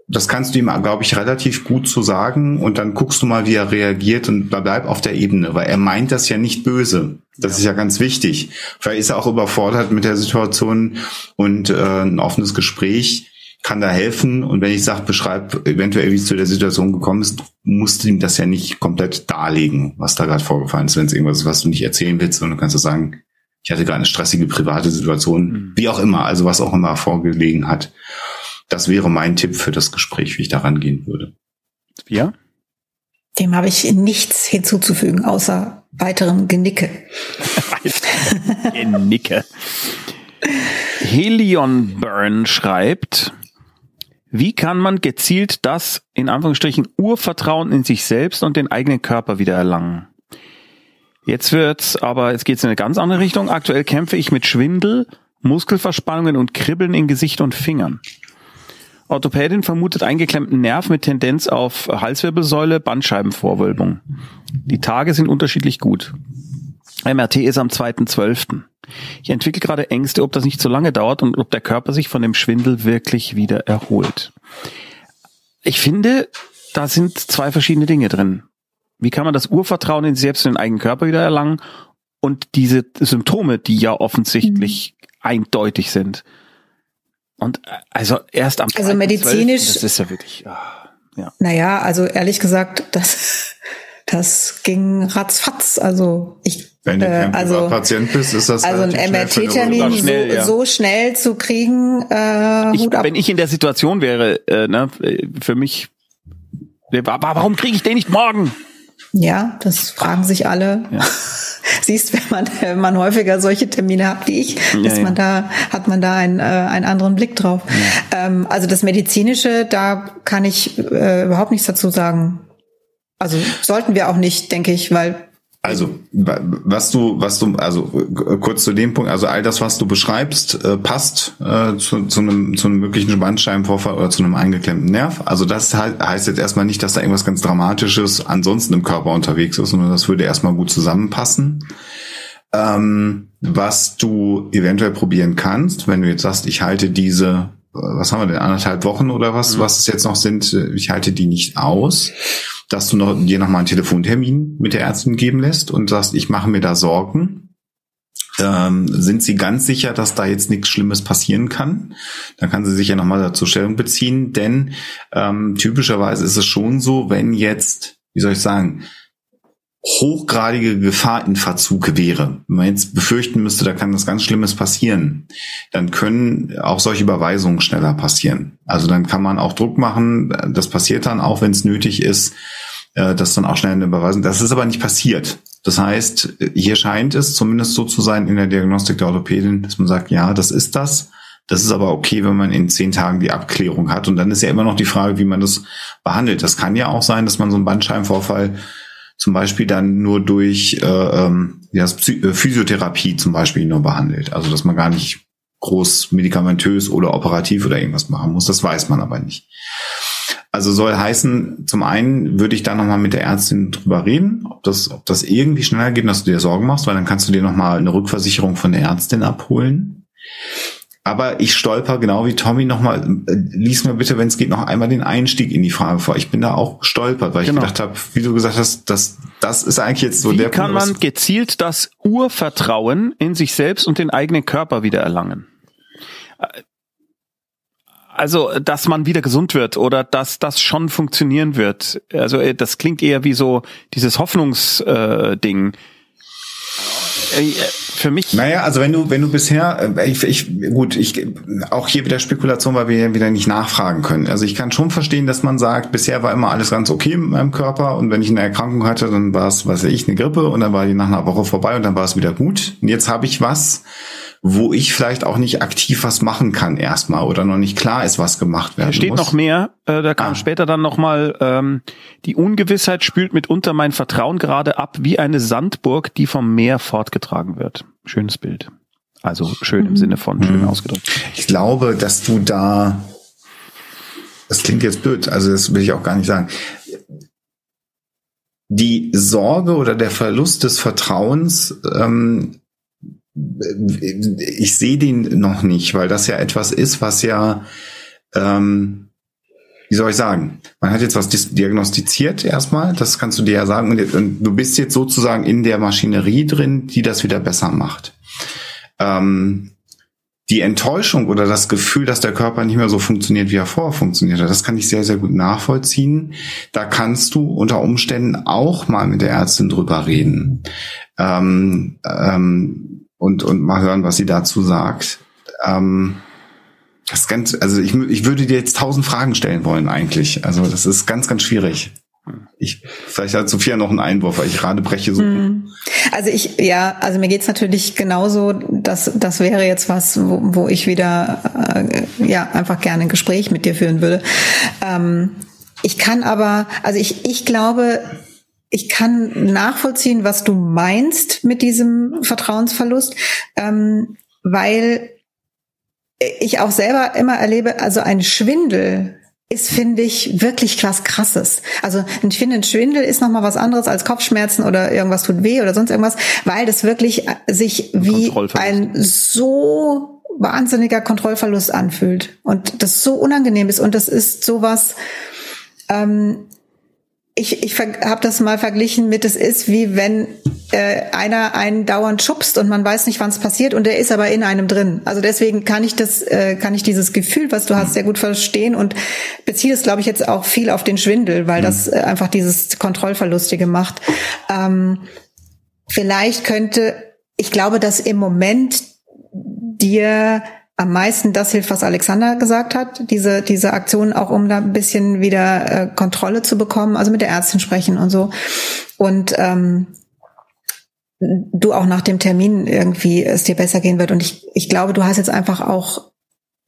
das kannst du ihm, glaube ich, relativ gut zu so sagen und dann guckst du mal, wie er reagiert und bleib auf der Ebene, weil er meint das ja nicht böse. Das ja. ist ja ganz wichtig. Vielleicht ist er auch überfordert mit der Situation und äh, ein offenes Gespräch kann da helfen. Und wenn ich sage, beschreib eventuell, wie es zu der Situation gekommen ist, musst du ihm das ja nicht komplett darlegen, was da gerade vorgefallen ist. Wenn es irgendwas ist, was du nicht erzählen willst, sondern du kannst du sagen, ich hatte gerade eine stressige private Situation, mhm. wie auch immer, also was auch immer vorgelegen hat. Das wäre mein Tipp für das Gespräch, wie ich da rangehen würde. Ja? Dem habe ich nichts hinzuzufügen, außer weiterem Genicke. Genicke. Helion Burn schreibt, wie kann man gezielt das, in Anführungsstrichen, Urvertrauen in sich selbst und den eigenen Körper wieder erlangen? Jetzt wird's, aber jetzt geht's in eine ganz andere Richtung. Aktuell kämpfe ich mit Schwindel, Muskelverspannungen und Kribbeln in Gesicht und Fingern. Orthopädin vermutet eingeklemmten Nerv mit Tendenz auf Halswirbelsäule, Bandscheibenvorwölbung. Die Tage sind unterschiedlich gut. MRT ist am 2.12. Ich entwickle gerade Ängste, ob das nicht so lange dauert und ob der Körper sich von dem Schwindel wirklich wieder erholt. Ich finde, da sind zwei verschiedene Dinge drin. Wie kann man das Urvertrauen in sich selbst und den eigenen Körper wieder erlangen und diese Symptome, die ja offensichtlich mhm. eindeutig sind. Und also erst am Also medizinisch. 12, das ist ja wirklich. Ah, ja. Naja, also ehrlich gesagt, das, das ging ratzfatz. Also ich wenn du kein äh, also, Patient bist, ist das also ein MRT-Termin so, ja. so, schnell zu kriegen. Äh, ich, wenn ich in der Situation wäre, äh, ne, für mich, warum kriege ich den nicht morgen? Ja, das fragen sich alle. Ja. Siehst, wenn man, wenn man häufiger solche Termine hat wie ich, ja, ist man da, hat man da einen, äh, einen anderen Blick drauf. Ähm, also das Medizinische, da kann ich äh, überhaupt nichts dazu sagen. Also sollten wir auch nicht, denke ich, weil also, was du, was du, also kurz zu dem Punkt, also all das, was du beschreibst, äh, passt äh, zu, zu, einem, zu einem möglichen Bandscheibenvorfall oder zu einem eingeklemmten Nerv. Also das heißt jetzt erstmal nicht, dass da irgendwas ganz Dramatisches ansonsten im Körper unterwegs ist, sondern das würde erstmal gut zusammenpassen. Ähm, was du eventuell probieren kannst, wenn du jetzt sagst, ich halte diese, was haben wir denn, anderthalb Wochen oder was, mhm. was es jetzt noch sind, ich halte die nicht aus dass du noch, dir nochmal einen Telefontermin mit der Ärztin geben lässt und sagst, ich mache mir da Sorgen. Ähm, sind Sie ganz sicher, dass da jetzt nichts Schlimmes passieren kann? Dann kann sie sich ja nochmal dazu Stellung beziehen, denn ähm, typischerweise ist es schon so, wenn jetzt, wie soll ich sagen, hochgradige Gefahr in Verzug wäre, wenn man jetzt befürchten müsste, da kann was ganz Schlimmes passieren, dann können auch solche Überweisungen schneller passieren. Also dann kann man auch Druck machen, das passiert dann auch, wenn es nötig ist, äh, das dann auch schnell eine Überweisung. Das ist aber nicht passiert. Das heißt, hier scheint es zumindest so zu sein in der Diagnostik der Orthopädin, dass man sagt, ja, das ist das. Das ist aber okay, wenn man in zehn Tagen die Abklärung hat. Und dann ist ja immer noch die Frage, wie man das behandelt. Das kann ja auch sein, dass man so einen Bandscheibenvorfall zum Beispiel dann nur durch äh, ähm, ja, äh, Physiotherapie zum Beispiel nur behandelt. Also dass man gar nicht groß medikamentös oder operativ oder irgendwas machen muss. Das weiß man aber nicht. Also soll heißen, zum einen würde ich da nochmal mit der Ärztin drüber reden, ob das, ob das irgendwie schneller geht, dass du dir Sorgen machst, weil dann kannst du dir nochmal eine Rückversicherung von der Ärztin abholen. Aber ich stolper genau wie Tommy nochmal, äh, lies mir bitte, wenn es geht, noch einmal den Einstieg in die Frage vor. Ich bin da auch gestolpert, weil genau. ich gedacht habe, wie du gesagt hast, das, das ist eigentlich jetzt so wie der Wie kann Punkt, man gezielt das Urvertrauen in sich selbst und den eigenen Körper wieder erlangen? Also, dass man wieder gesund wird oder dass das schon funktionieren wird. Also, äh, das klingt eher wie so dieses Hoffnungsding. Äh, äh, für mich. Naja, also wenn du, wenn du bisher, äh, ich, ich, gut, ich, auch hier wieder Spekulation, weil wir wieder nicht nachfragen können. Also ich kann schon verstehen, dass man sagt, bisher war immer alles ganz okay mit meinem Körper und wenn ich eine Erkrankung hatte, dann war es, was weiß ich, eine Grippe und dann war die nach einer Woche vorbei und dann war es wieder gut. Und jetzt habe ich was, wo ich vielleicht auch nicht aktiv was machen kann erstmal oder noch nicht klar ist, was gemacht werden da steht muss. noch mehr, äh, da kam ah. später dann nochmal, ähm, die Ungewissheit spült mitunter mein Vertrauen gerade ab wie eine Sandburg, die vom Meer fortgetragen wird. Schönes Bild. Also schön im mhm. Sinne von schön mhm. ausgedrückt. Ich glaube, dass du da, das klingt jetzt blöd, also das will ich auch gar nicht sagen. Die Sorge oder der Verlust des Vertrauens ähm, ich sehe den noch nicht, weil das ja etwas ist, was ja, ähm, wie soll ich sagen, man hat jetzt was diagnostiziert erstmal, das kannst du dir ja sagen, und du bist jetzt sozusagen in der Maschinerie drin, die das wieder besser macht. Ähm, die Enttäuschung oder das Gefühl, dass der Körper nicht mehr so funktioniert, wie er vorher funktioniert hat, das kann ich sehr, sehr gut nachvollziehen. Da kannst du unter Umständen auch mal mit der Ärztin drüber reden. Ähm, ähm, und, und mal hören, was sie dazu sagt. Ähm, das ist ganz, also ich, ich würde dir jetzt tausend Fragen stellen wollen eigentlich. Also das ist ganz, ganz schwierig. Ich, vielleicht hat Sophia noch einen Einwurf, weil ich gerade breche so. Hm. Also ich, ja, also mir geht's natürlich genauso, dass das wäre jetzt was, wo, wo ich wieder äh, ja einfach gerne ein Gespräch mit dir führen würde. Ähm, ich kann aber, also ich, ich glaube, ich kann nachvollziehen, was du meinst mit diesem Vertrauensverlust, ähm, weil ich auch selber immer erlebe, also ein Schwindel ist, finde ich, wirklich was Krasses. Also ich finde, ein Schwindel ist nochmal was anderes als Kopfschmerzen oder irgendwas tut weh oder sonst irgendwas, weil das wirklich sich wie ein so wahnsinniger Kontrollverlust anfühlt und das so unangenehm ist und das ist sowas, ähm, ich, ich habe das mal verglichen mit, es ist wie wenn äh, einer einen dauernd schubst und man weiß nicht, wann es passiert und der ist aber in einem drin. Also deswegen kann ich das, äh, kann ich dieses Gefühl, was du hast, sehr gut verstehen und beziehe es, glaube ich, jetzt auch viel auf den Schwindel, weil das äh, einfach dieses Kontrollverlustige macht. Ähm, vielleicht könnte, ich glaube, dass im Moment dir am meisten das hilft, was Alexander gesagt hat, diese, diese Aktion auch, um da ein bisschen wieder äh, Kontrolle zu bekommen, also mit der Ärztin sprechen und so. Und ähm, du auch nach dem Termin irgendwie es dir besser gehen wird. Und ich, ich glaube, du hast jetzt einfach auch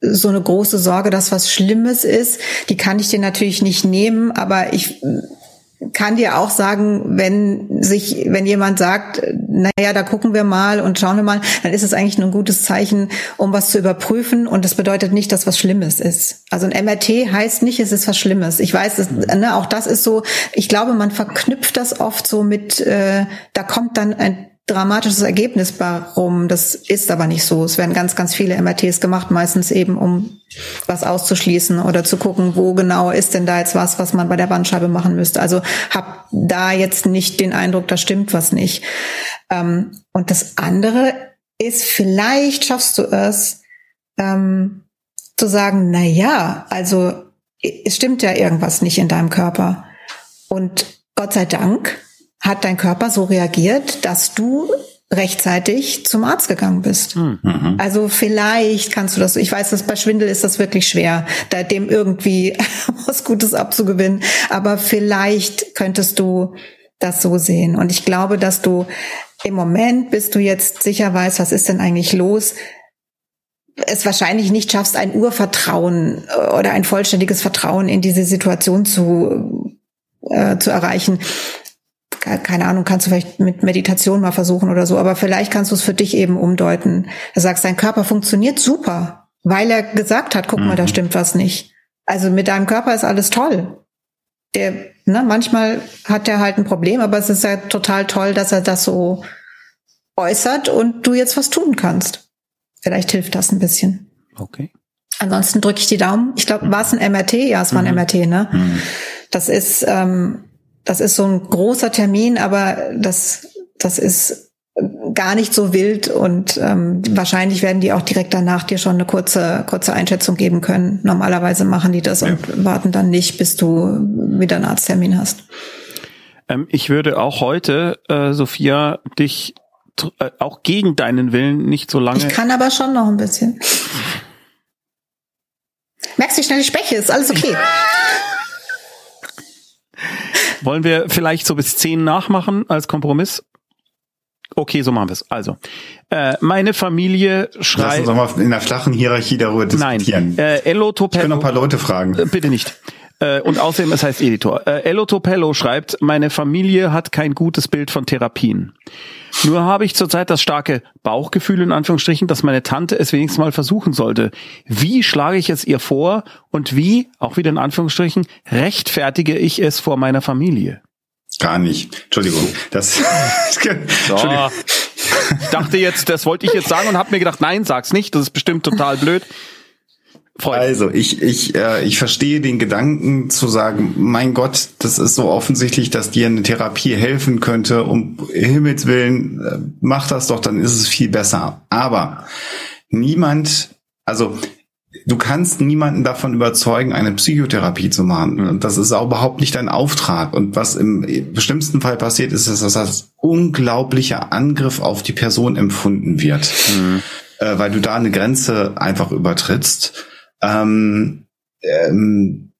so eine große Sorge, dass was Schlimmes ist. Die kann ich dir natürlich nicht nehmen, aber ich kann dir auch sagen, wenn sich, wenn jemand sagt, naja, da gucken wir mal und schauen wir mal, dann ist es eigentlich nur ein gutes Zeichen, um was zu überprüfen. Und das bedeutet nicht, dass was Schlimmes ist. Also ein MRT heißt nicht, es ist was Schlimmes. Ich weiß, dass, ne, auch das ist so, ich glaube, man verknüpft das oft so mit, äh, da kommt dann ein dramatisches Ergebnis warum. Das ist aber nicht so. Es werden ganz, ganz viele MRTs gemacht, meistens eben, um was auszuschließen oder zu gucken, wo genau ist denn da jetzt was, was man bei der Bandscheibe machen müsste. Also hab da jetzt nicht den Eindruck, da stimmt was nicht. Ähm, und das andere ist, vielleicht schaffst du es, ähm, zu sagen, na ja, also es stimmt ja irgendwas nicht in deinem Körper. Und Gott sei Dank hat dein Körper so reagiert, dass du rechtzeitig zum Arzt gegangen bist. Hm. Mhm. Also vielleicht kannst du das, ich weiß, dass bei Schwindel ist das wirklich schwer, da dem irgendwie was Gutes abzugewinnen, aber vielleicht könntest du das so sehen. Und ich glaube, dass du im Moment, bis du jetzt sicher weißt, was ist denn eigentlich los, es wahrscheinlich nicht schaffst, ein Urvertrauen äh, oder ein vollständiges Vertrauen in diese Situation zu, äh, zu erreichen keine Ahnung, kannst du vielleicht mit Meditation mal versuchen oder so, aber vielleicht kannst du es für dich eben umdeuten. Du sagst, dein Körper funktioniert super, weil er gesagt hat, guck mhm. mal, da mhm. stimmt was nicht. Also mit deinem Körper ist alles toll. Der, ne, manchmal hat er halt ein Problem, aber es ist ja total toll, dass er das so äußert und du jetzt was tun kannst. Vielleicht hilft das ein bisschen. Okay. Ansonsten drücke ich die Daumen. Ich glaube, war es ein MRT? Ja, es war ein mhm. MRT, ne? Mhm. Das ist ähm, das ist so ein großer Termin, aber das, das ist gar nicht so wild und ähm, wahrscheinlich werden die auch direkt danach dir schon eine kurze kurze Einschätzung geben können. Normalerweise machen die das ja. und warten dann nicht, bis du wieder einen Arzttermin hast. Ähm, ich würde auch heute, äh, Sophia, dich äh, auch gegen deinen Willen nicht so lange. Ich kann aber schon noch ein bisschen. Merkst du, wie schnell ich spreche? Ist alles okay. Wollen wir vielleicht so bis zehn nachmachen als Kompromiss? Okay, so machen wir es. Also, äh, meine Familie schreibt. Lass uns mal in der flachen Hierarchie darüber diskutieren. Nein, äh, Elo Topello. Ich kann noch ein paar Leute fragen. Äh, bitte nicht. Äh, und außerdem, es heißt Editor. Äh, Elo Topello schreibt, meine Familie hat kein gutes Bild von Therapien. Nur habe ich zurzeit das starke Bauchgefühl in Anführungsstrichen, dass meine Tante es wenigstens mal versuchen sollte. Wie schlage ich es ihr vor und wie, auch wieder in Anführungsstrichen, rechtfertige ich es vor meiner Familie? Gar nicht. Entschuldigung. Das. Entschuldigung. Ich dachte jetzt, das wollte ich jetzt sagen und habe mir gedacht, nein, sag's nicht. Das ist bestimmt total blöd. Freund. Also ich ich äh, ich verstehe den Gedanken zu sagen, mein Gott, das ist so offensichtlich, dass dir eine Therapie helfen könnte. Um Himmels willen, äh, mach das doch, dann ist es viel besser. Aber niemand, also du kannst niemanden davon überzeugen, eine Psychotherapie zu machen. Und das ist auch überhaupt nicht dein Auftrag. Und was im bestimmten Fall passiert, ist, dass das als unglaublicher Angriff auf die Person empfunden wird. Mhm. Äh, weil du da eine Grenze einfach übertrittst. Ähm, ähm,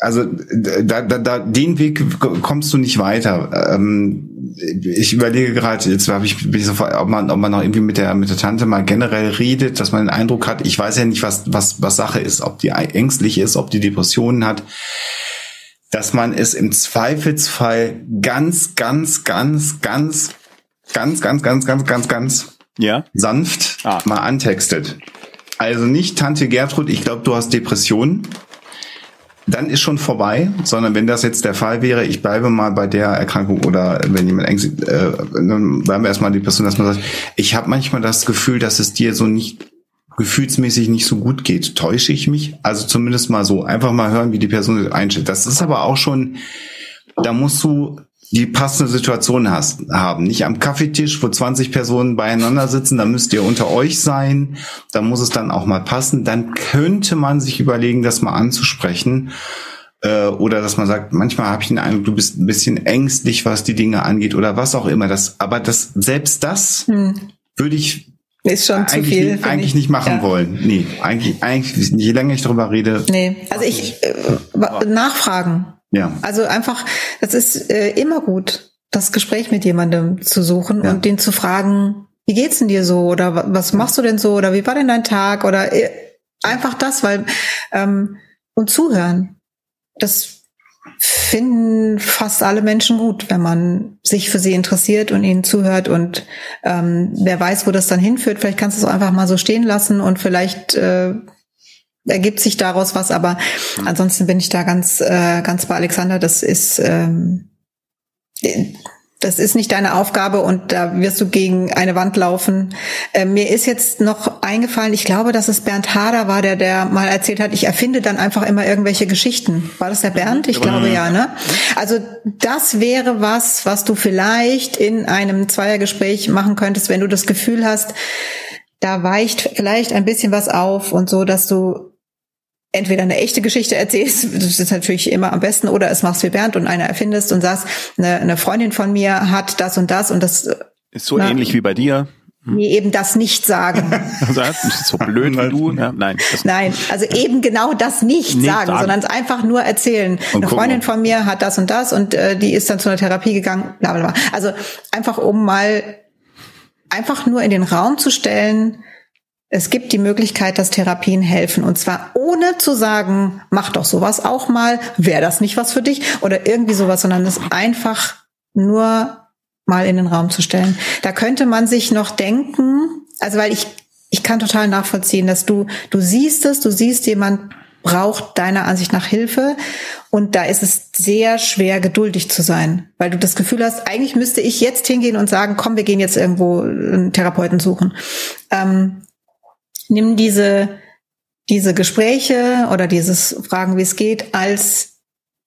also da, da, da, den Weg kommst du nicht weiter. Ähm, ich überlege gerade, jetzt habe ich, bin ich sofort, ob man, ob man noch irgendwie mit der mit der Tante mal generell redet, dass man den Eindruck hat, ich weiß ja nicht, was was was Sache ist, ob die ängstlich ist, ob die Depressionen hat, dass man es im Zweifelsfall ganz, ganz, ganz, ganz, ganz, ganz, ganz, ganz, ganz, ganz ja? sanft ah. mal antextet. Also nicht Tante Gertrud, ich glaube, du hast Depressionen. Dann ist schon vorbei, sondern wenn das jetzt der Fall wäre, ich bleibe mal bei der Erkrankung oder wenn jemand ängstlich, äh, dann bleiben wir erstmal die Person, dass man sagt, ich habe manchmal das Gefühl, dass es dir so nicht gefühlsmäßig nicht so gut geht. Täusche ich mich? Also zumindest mal so. Einfach mal hören, wie die Person einstellt. Das ist aber auch schon, da musst du die passende Situation hast, haben. Nicht am Kaffeetisch, wo 20 Personen beieinander sitzen, da müsst ihr unter euch sein, da muss es dann auch mal passen. Dann könnte man sich überlegen, das mal anzusprechen. Äh, oder dass man sagt, manchmal habe ich den Eindruck, du bist ein bisschen ängstlich, was die Dinge angeht oder was auch immer. Das, aber das, selbst das hm. würde ich ist schon eigentlich, zu viel. Nicht, eigentlich nicht machen ja. wollen. Nee, eigentlich, eigentlich, je länger ich darüber rede. Nee, also ich, äh, nachfragen. Ja. Also einfach, das ist äh, immer gut, das Gespräch mit jemandem zu suchen ja. und den zu fragen, wie geht's denn dir so oder was machst du denn so oder wie war denn dein Tag oder äh, einfach das, weil ähm, und zuhören. Das finden fast alle Menschen gut, wenn man sich für sie interessiert und ihnen zuhört und ähm, wer weiß, wo das dann hinführt. Vielleicht kannst du es einfach mal so stehen lassen und vielleicht äh, ergibt sich daraus was, aber ansonsten bin ich da ganz, äh, ganz bei Alexander. Das ist, ähm, das ist nicht deine Aufgabe und da wirst du gegen eine Wand laufen. Äh, mir ist jetzt noch eingefallen, ich glaube, dass es Bernd Hader war, der, der mal erzählt hat, ich erfinde dann einfach immer irgendwelche Geschichten. War das der Bernd? Ich glaube ja, ne? Also das wäre was, was du vielleicht in einem Zweiergespräch machen könntest, wenn du das Gefühl hast, da weicht vielleicht ein bisschen was auf und so, dass du entweder eine echte Geschichte erzählst, das ist natürlich immer am besten, oder es machst wie Bernd und einer erfindest und sagst, eine, eine Freundin von mir hat das und das und das ist so na, ähnlich wie bei dir. Hm. Nee, eben das nicht sagen. also, so blöd wie du. Ja, nein. Nein, also eben genau das nicht, nicht sagen, sagen, sondern es einfach nur erzählen. Und eine Freundin von mir hat das und das und äh, die ist dann zu einer Therapie gegangen, bla bla bla. Also einfach um mal einfach nur in den Raum zu stellen, es gibt die Möglichkeit, dass Therapien helfen. Und zwar ohne zu sagen, mach doch sowas auch mal, wäre das nicht was für dich oder irgendwie sowas, sondern es einfach nur mal in den Raum zu stellen. Da könnte man sich noch denken, also weil ich, ich kann total nachvollziehen, dass du, du siehst es, du siehst jemand braucht deiner Ansicht nach Hilfe und da ist es sehr schwer geduldig zu sein, weil du das Gefühl hast, eigentlich müsste ich jetzt hingehen und sagen, komm, wir gehen jetzt irgendwo einen Therapeuten suchen. Ähm, nimm diese, diese Gespräche oder dieses Fragen, wie es geht, als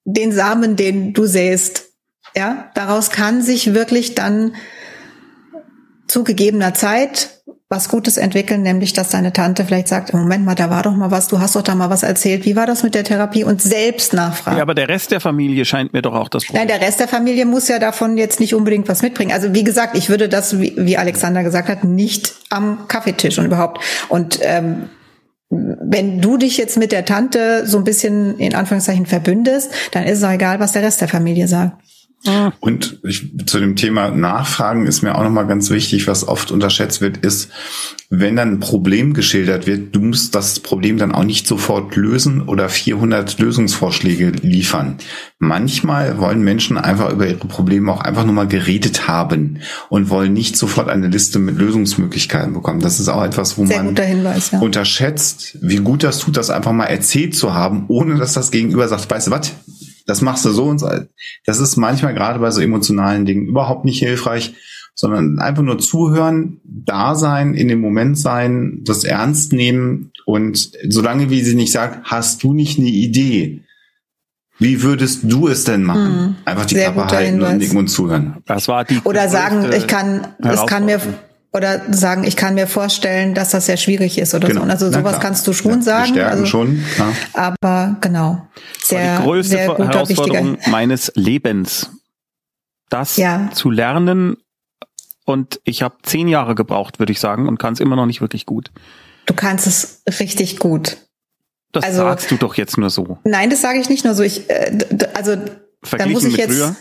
den Samen, den du säst. Ja, daraus kann sich wirklich dann zu gegebener Zeit was Gutes entwickeln, nämlich dass deine Tante vielleicht sagt, Moment mal, da war doch mal was, du hast doch da mal was erzählt, wie war das mit der Therapie und selbst nachfragen. Ja, aber der Rest der Familie scheint mir doch auch das Problem. Nein, der Rest der Familie muss ja davon jetzt nicht unbedingt was mitbringen. Also wie gesagt, ich würde das, wie, wie Alexander gesagt hat, nicht am Kaffeetisch und überhaupt. Und ähm, wenn du dich jetzt mit der Tante so ein bisschen in Anführungszeichen verbündest, dann ist es auch egal, was der Rest der Familie sagt. Und ich, zu dem Thema Nachfragen ist mir auch nochmal ganz wichtig, was oft unterschätzt wird, ist, wenn dann ein Problem geschildert wird, du musst das Problem dann auch nicht sofort lösen oder 400 Lösungsvorschläge liefern. Manchmal wollen Menschen einfach über ihre Probleme auch einfach nur mal geredet haben und wollen nicht sofort eine Liste mit Lösungsmöglichkeiten bekommen. Das ist auch etwas, wo Sehr man Hinweis, ja. unterschätzt, wie gut das tut, das einfach mal erzählt zu haben, ohne dass das Gegenüber sagt, weißt du was, das machst du so und so. Das ist manchmal gerade bei so emotionalen Dingen überhaupt nicht hilfreich, sondern einfach nur zuhören, da sein, in dem Moment sein, das ernst nehmen und solange wie sie nicht sagt, hast du nicht eine Idee? Wie würdest du es denn machen? Mhm. Einfach die Klappe halten Hinweis. und nicken und zuhören. Das war die Oder sagen, ich kann, es kann mir oder sagen, ich kann mir vorstellen, dass das sehr schwierig ist oder genau. so. Also sowas kannst du schon ja, sagen. Also, schon. Klar. Aber genau. Sehr, die größte sehr guter, Herausforderung wichtiger. meines Lebens, das ja. zu lernen. Und ich habe zehn Jahre gebraucht, würde ich sagen, und kann es immer noch nicht wirklich gut. Du kannst es richtig gut. Das also, sagst du doch jetzt nur so. Nein, das sage ich nicht nur so. Ich, äh, also da muss ich jetzt. Früher?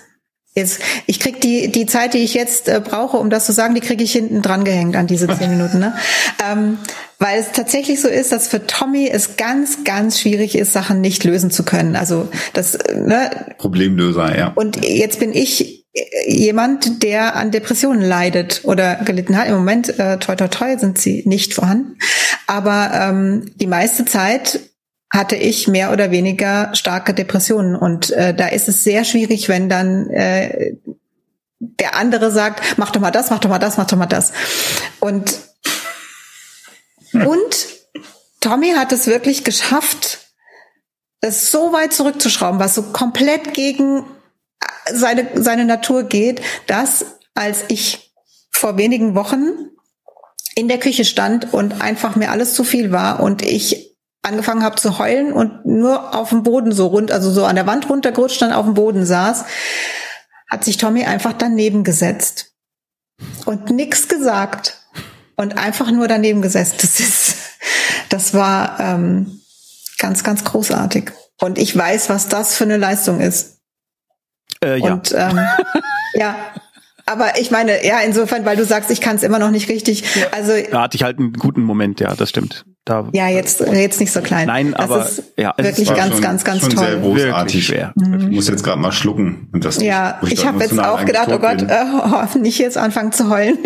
Jetzt, ich krieg die die Zeit, die ich jetzt äh, brauche, um das zu sagen, die kriege ich hinten dran gehängt an diese zehn Minuten, ne? ähm, weil es tatsächlich so ist, dass für Tommy es ganz ganz schwierig ist, Sachen nicht lösen zu können. Also das ne? Problemlöser, ja. Und jetzt bin ich äh, jemand, der an Depressionen leidet oder gelitten hat. Im Moment, äh, toi toi toi, sind sie nicht vorhanden. Aber ähm, die meiste Zeit hatte ich mehr oder weniger starke Depressionen. Und äh, da ist es sehr schwierig, wenn dann äh, der andere sagt, mach doch mal das, mach doch mal das, mach doch mal das. Und, und Tommy hat es wirklich geschafft, es so weit zurückzuschrauben, was so komplett gegen seine, seine Natur geht, dass als ich vor wenigen Wochen in der Küche stand und einfach mir alles zu viel war und ich angefangen habe zu heulen und nur auf dem Boden so rund, also so an der Wand runtergerutscht, dann auf dem Boden saß, hat sich Tommy einfach daneben gesetzt und nix gesagt und einfach nur daneben gesessen. Das ist, das war ähm, ganz, ganz großartig. Und ich weiß, was das für eine Leistung ist. Äh, ja. Und ähm, ja, aber ich meine, ja, insofern, weil du sagst, ich kann es immer noch nicht richtig. Also da hatte ich halt einen guten Moment, ja, das stimmt. Da, ja, jetzt jetzt nicht so klein. Nein, das aber ist ja, es wirklich ganz, schon, ganz, ganz schon toll. Sehr großartig. Schwer. Mhm. Ich muss jetzt gerade mal schlucken und das. Ja, ich, ich habe jetzt auch gedacht, oh Gott, äh, nicht jetzt anfangen zu heulen.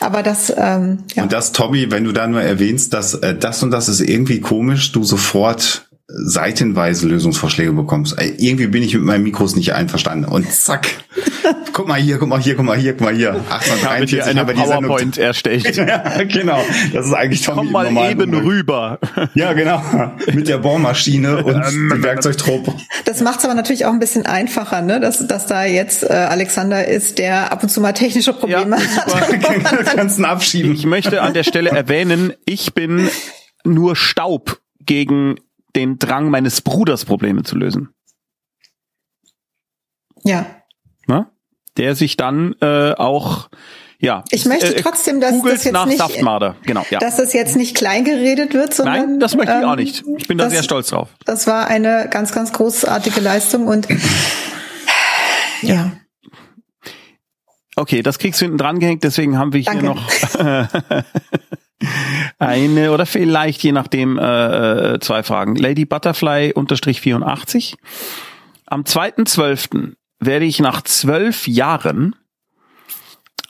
aber das. Ähm, ja. Und das, Tommy, wenn du da nur erwähnst, dass äh, das und das ist irgendwie komisch, du sofort seitenweise Lösungsvorschläge bekommst. Äh, irgendwie bin ich mit meinen Mikros nicht einverstanden. Und zack. guck mal hier, guck mal hier, guck mal hier, guck mal hier. 1843 eine haben PowerPoint erstellt. ja, genau. Das ist eigentlich Tommy Komm mal eben rüber. ja, genau. Mit der Bohrmaschine und dem Werkzeugtrupp. Das macht es aber natürlich auch ein bisschen einfacher, ne? dass, dass da jetzt äh, Alexander ist, der ab und zu mal technische Probleme ja, hat. Kannst ihn abschieben. Ich möchte an der Stelle erwähnen, ich bin nur Staub gegen den Drang meines Bruders Probleme zu lösen. Ja. Na? Der sich dann äh, auch ja. Ich möchte äh, trotzdem, dass das jetzt nicht, Saftmarder. Genau, ja. dass das jetzt nicht klein geredet wird, sondern Nein, das möchte ich ähm, auch nicht. Ich bin da sehr stolz drauf. Das war eine ganz, ganz großartige Leistung und ja. Okay, das kriegst du hinten dran gehängt, deswegen haben wir hier Danke. noch eine oder vielleicht je nachdem äh, zwei Fragen. Lady Butterfly unterstrich 84. Am 2.12. werde ich nach zwölf Jahren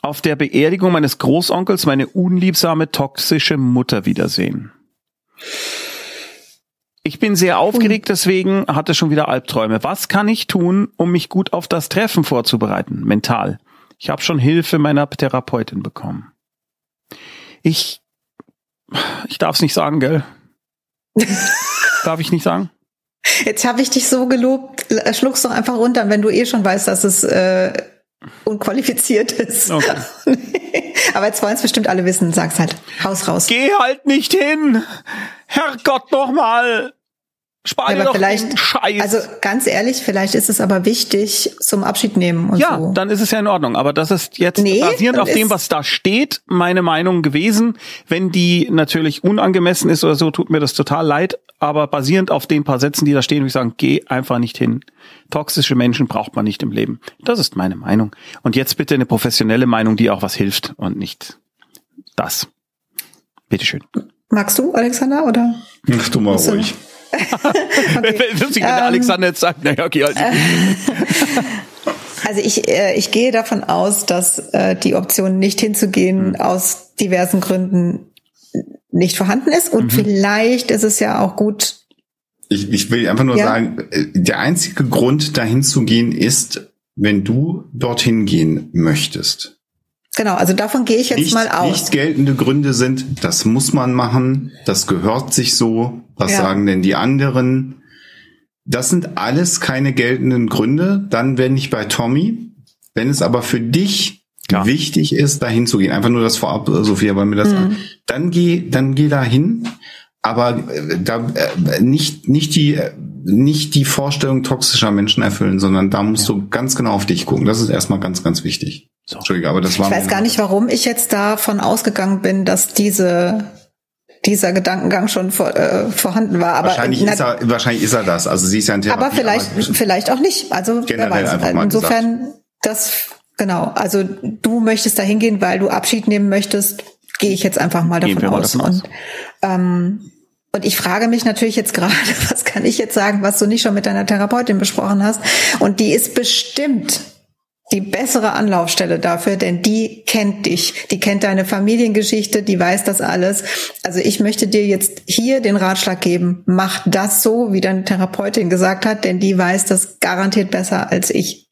auf der Beerdigung meines Großonkels meine unliebsame, toxische Mutter wiedersehen. Ich bin sehr aufgeregt, deswegen hatte schon wieder Albträume. Was kann ich tun, um mich gut auf das Treffen vorzubereiten, mental? Ich habe schon Hilfe meiner Therapeutin bekommen. Ich ich darf es nicht sagen, gell? Darf ich nicht sagen? Jetzt habe ich dich so gelobt. Schluck's doch einfach runter, wenn du eh schon weißt, dass es äh, unqualifiziert ist. Okay. Aber jetzt wollen es bestimmt alle wissen, sag's halt. Haus raus. Geh halt nicht hin! Herrgott nochmal! Spar ja, aber vielleicht, Scheiß. Also ganz ehrlich, vielleicht ist es aber wichtig zum Abschied nehmen und ja, so. dann ist es ja in Ordnung. Aber das ist jetzt nee, basierend auf dem, was da steht, meine Meinung gewesen. Wenn die natürlich unangemessen ist oder so, tut mir das total leid. Aber basierend auf den paar Sätzen, die da stehen, würde ich sagen, geh einfach nicht hin. Toxische Menschen braucht man nicht im Leben. Das ist meine Meinung. Und jetzt bitte eine professionelle Meinung, die auch was hilft und nicht das. Bitteschön. Magst du, Alexander, oder? Mach du mal ruhig. okay. Lustig, wenn der ähm, Alexander jetzt sagt, naja, okay, halt. Also ich, äh, ich gehe davon aus, dass äh, die Option nicht hinzugehen mhm. aus diversen Gründen nicht vorhanden ist. Und mhm. vielleicht ist es ja auch gut. Ich, ich will einfach nur ja. sagen, äh, der einzige Grund, dahin zu gehen, ist, wenn du dorthin gehen möchtest. Genau, also davon gehe ich jetzt nicht, mal aus. Nicht geltende Gründe sind, das muss man machen, das gehört sich so, was ja. sagen denn die anderen? Das sind alles keine geltenden Gründe. Dann bin ich bei Tommy. Wenn es aber für dich ja. wichtig ist, dahin zu gehen, einfach nur das vorab, Sophia, weil mir das, mhm. dann geh, dann geh dahin. Aber äh, da äh, nicht nicht die äh, nicht die Vorstellung toxischer Menschen erfüllen, sondern da musst ja. du ganz genau auf dich gucken. Das ist erstmal ganz ganz wichtig. So. Entschuldige, aber das war. Ich weiß gar nicht, warum ich jetzt davon ausgegangen bin, dass diese dieser Gedankengang schon vor, äh, vorhanden war. Aber wahrscheinlich, na, ist er, wahrscheinlich ist er das. Also sie ist ja ein Therapie. Aber vielleicht, vielleicht auch nicht. Also wer weiß. Insofern, gesagt. das genau. Also du möchtest da hingehen, weil du Abschied nehmen möchtest. Gehe ich jetzt einfach mal davon aus. Davon aus. Und, ähm, und ich frage mich natürlich jetzt gerade, was kann ich jetzt sagen, was du nicht schon mit deiner Therapeutin besprochen hast? Und die ist bestimmt die bessere Anlaufstelle dafür, denn die kennt dich, die kennt deine Familiengeschichte, die weiß das alles. Also ich möchte dir jetzt hier den Ratschlag geben, mach das so, wie deine Therapeutin gesagt hat, denn die weiß das garantiert besser als ich.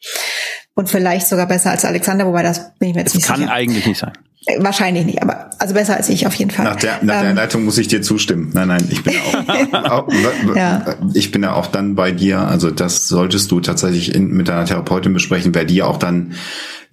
Und vielleicht sogar besser als Alexander, wobei das bin ich mir jetzt das nicht sicher. kann eigentlich nicht sein. Äh, wahrscheinlich nicht, aber also besser als ich auf jeden Fall. Nach der, nach ähm, der Leitung muss ich dir zustimmen. Nein, nein, ich bin auch, auch ja. ich bin ja auch dann bei dir. Also das solltest du tatsächlich in, mit deiner Therapeutin besprechen, wer dir auch dann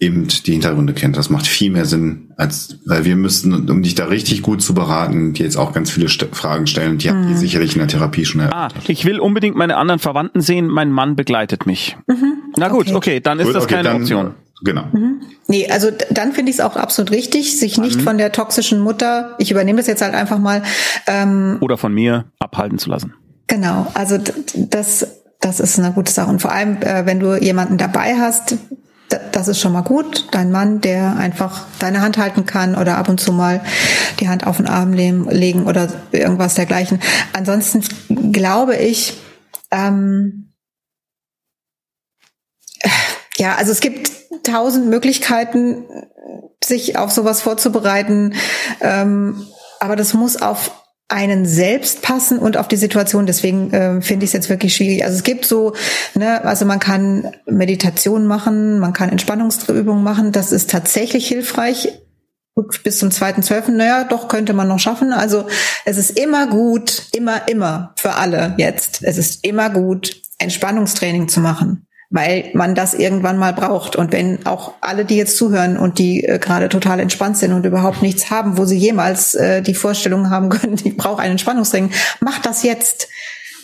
eben die Hintergründe kennt. Das macht viel mehr Sinn, als weil wir müssten, um dich da richtig gut zu beraten, die jetzt auch ganz viele St Fragen stellen. Die mhm. habt ihr sicherlich in der Therapie schon erörtert. Ah, ich will unbedingt meine anderen Verwandten sehen. Mein Mann begleitet mich. Mhm. Na gut, okay, okay dann ist gut, das okay, keine dann, Option. Genau. Mhm. Nee, also dann finde ich es auch absolut richtig, sich nicht von der toxischen Mutter, ich übernehme das jetzt halt einfach mal. Ähm, Oder von mir abhalten zu lassen. Genau, also das, das ist eine gute Sache. Und vor allem, äh, wenn du jemanden dabei hast, das ist schon mal gut. Dein Mann, der einfach deine Hand halten kann oder ab und zu mal die Hand auf den Arm legen oder irgendwas dergleichen. Ansonsten glaube ich, ähm, ja, also es gibt tausend Möglichkeiten, sich auf sowas vorzubereiten. Ähm, aber das muss auf einen selbst passen und auf die Situation. Deswegen äh, finde ich es jetzt wirklich schwierig. Also es gibt so, ne, also man kann Meditation machen, man kann Entspannungsübungen machen. Das ist tatsächlich hilfreich. Bis zum zweiten Zwölften, naja, doch könnte man noch schaffen. Also es ist immer gut, immer, immer für alle jetzt. Es ist immer gut, Entspannungstraining zu machen weil man das irgendwann mal braucht. Und wenn auch alle, die jetzt zuhören und die äh, gerade total entspannt sind und überhaupt nichts haben, wo sie jemals äh, die Vorstellung haben können, ich brauche einen Entspannungsring, macht das jetzt.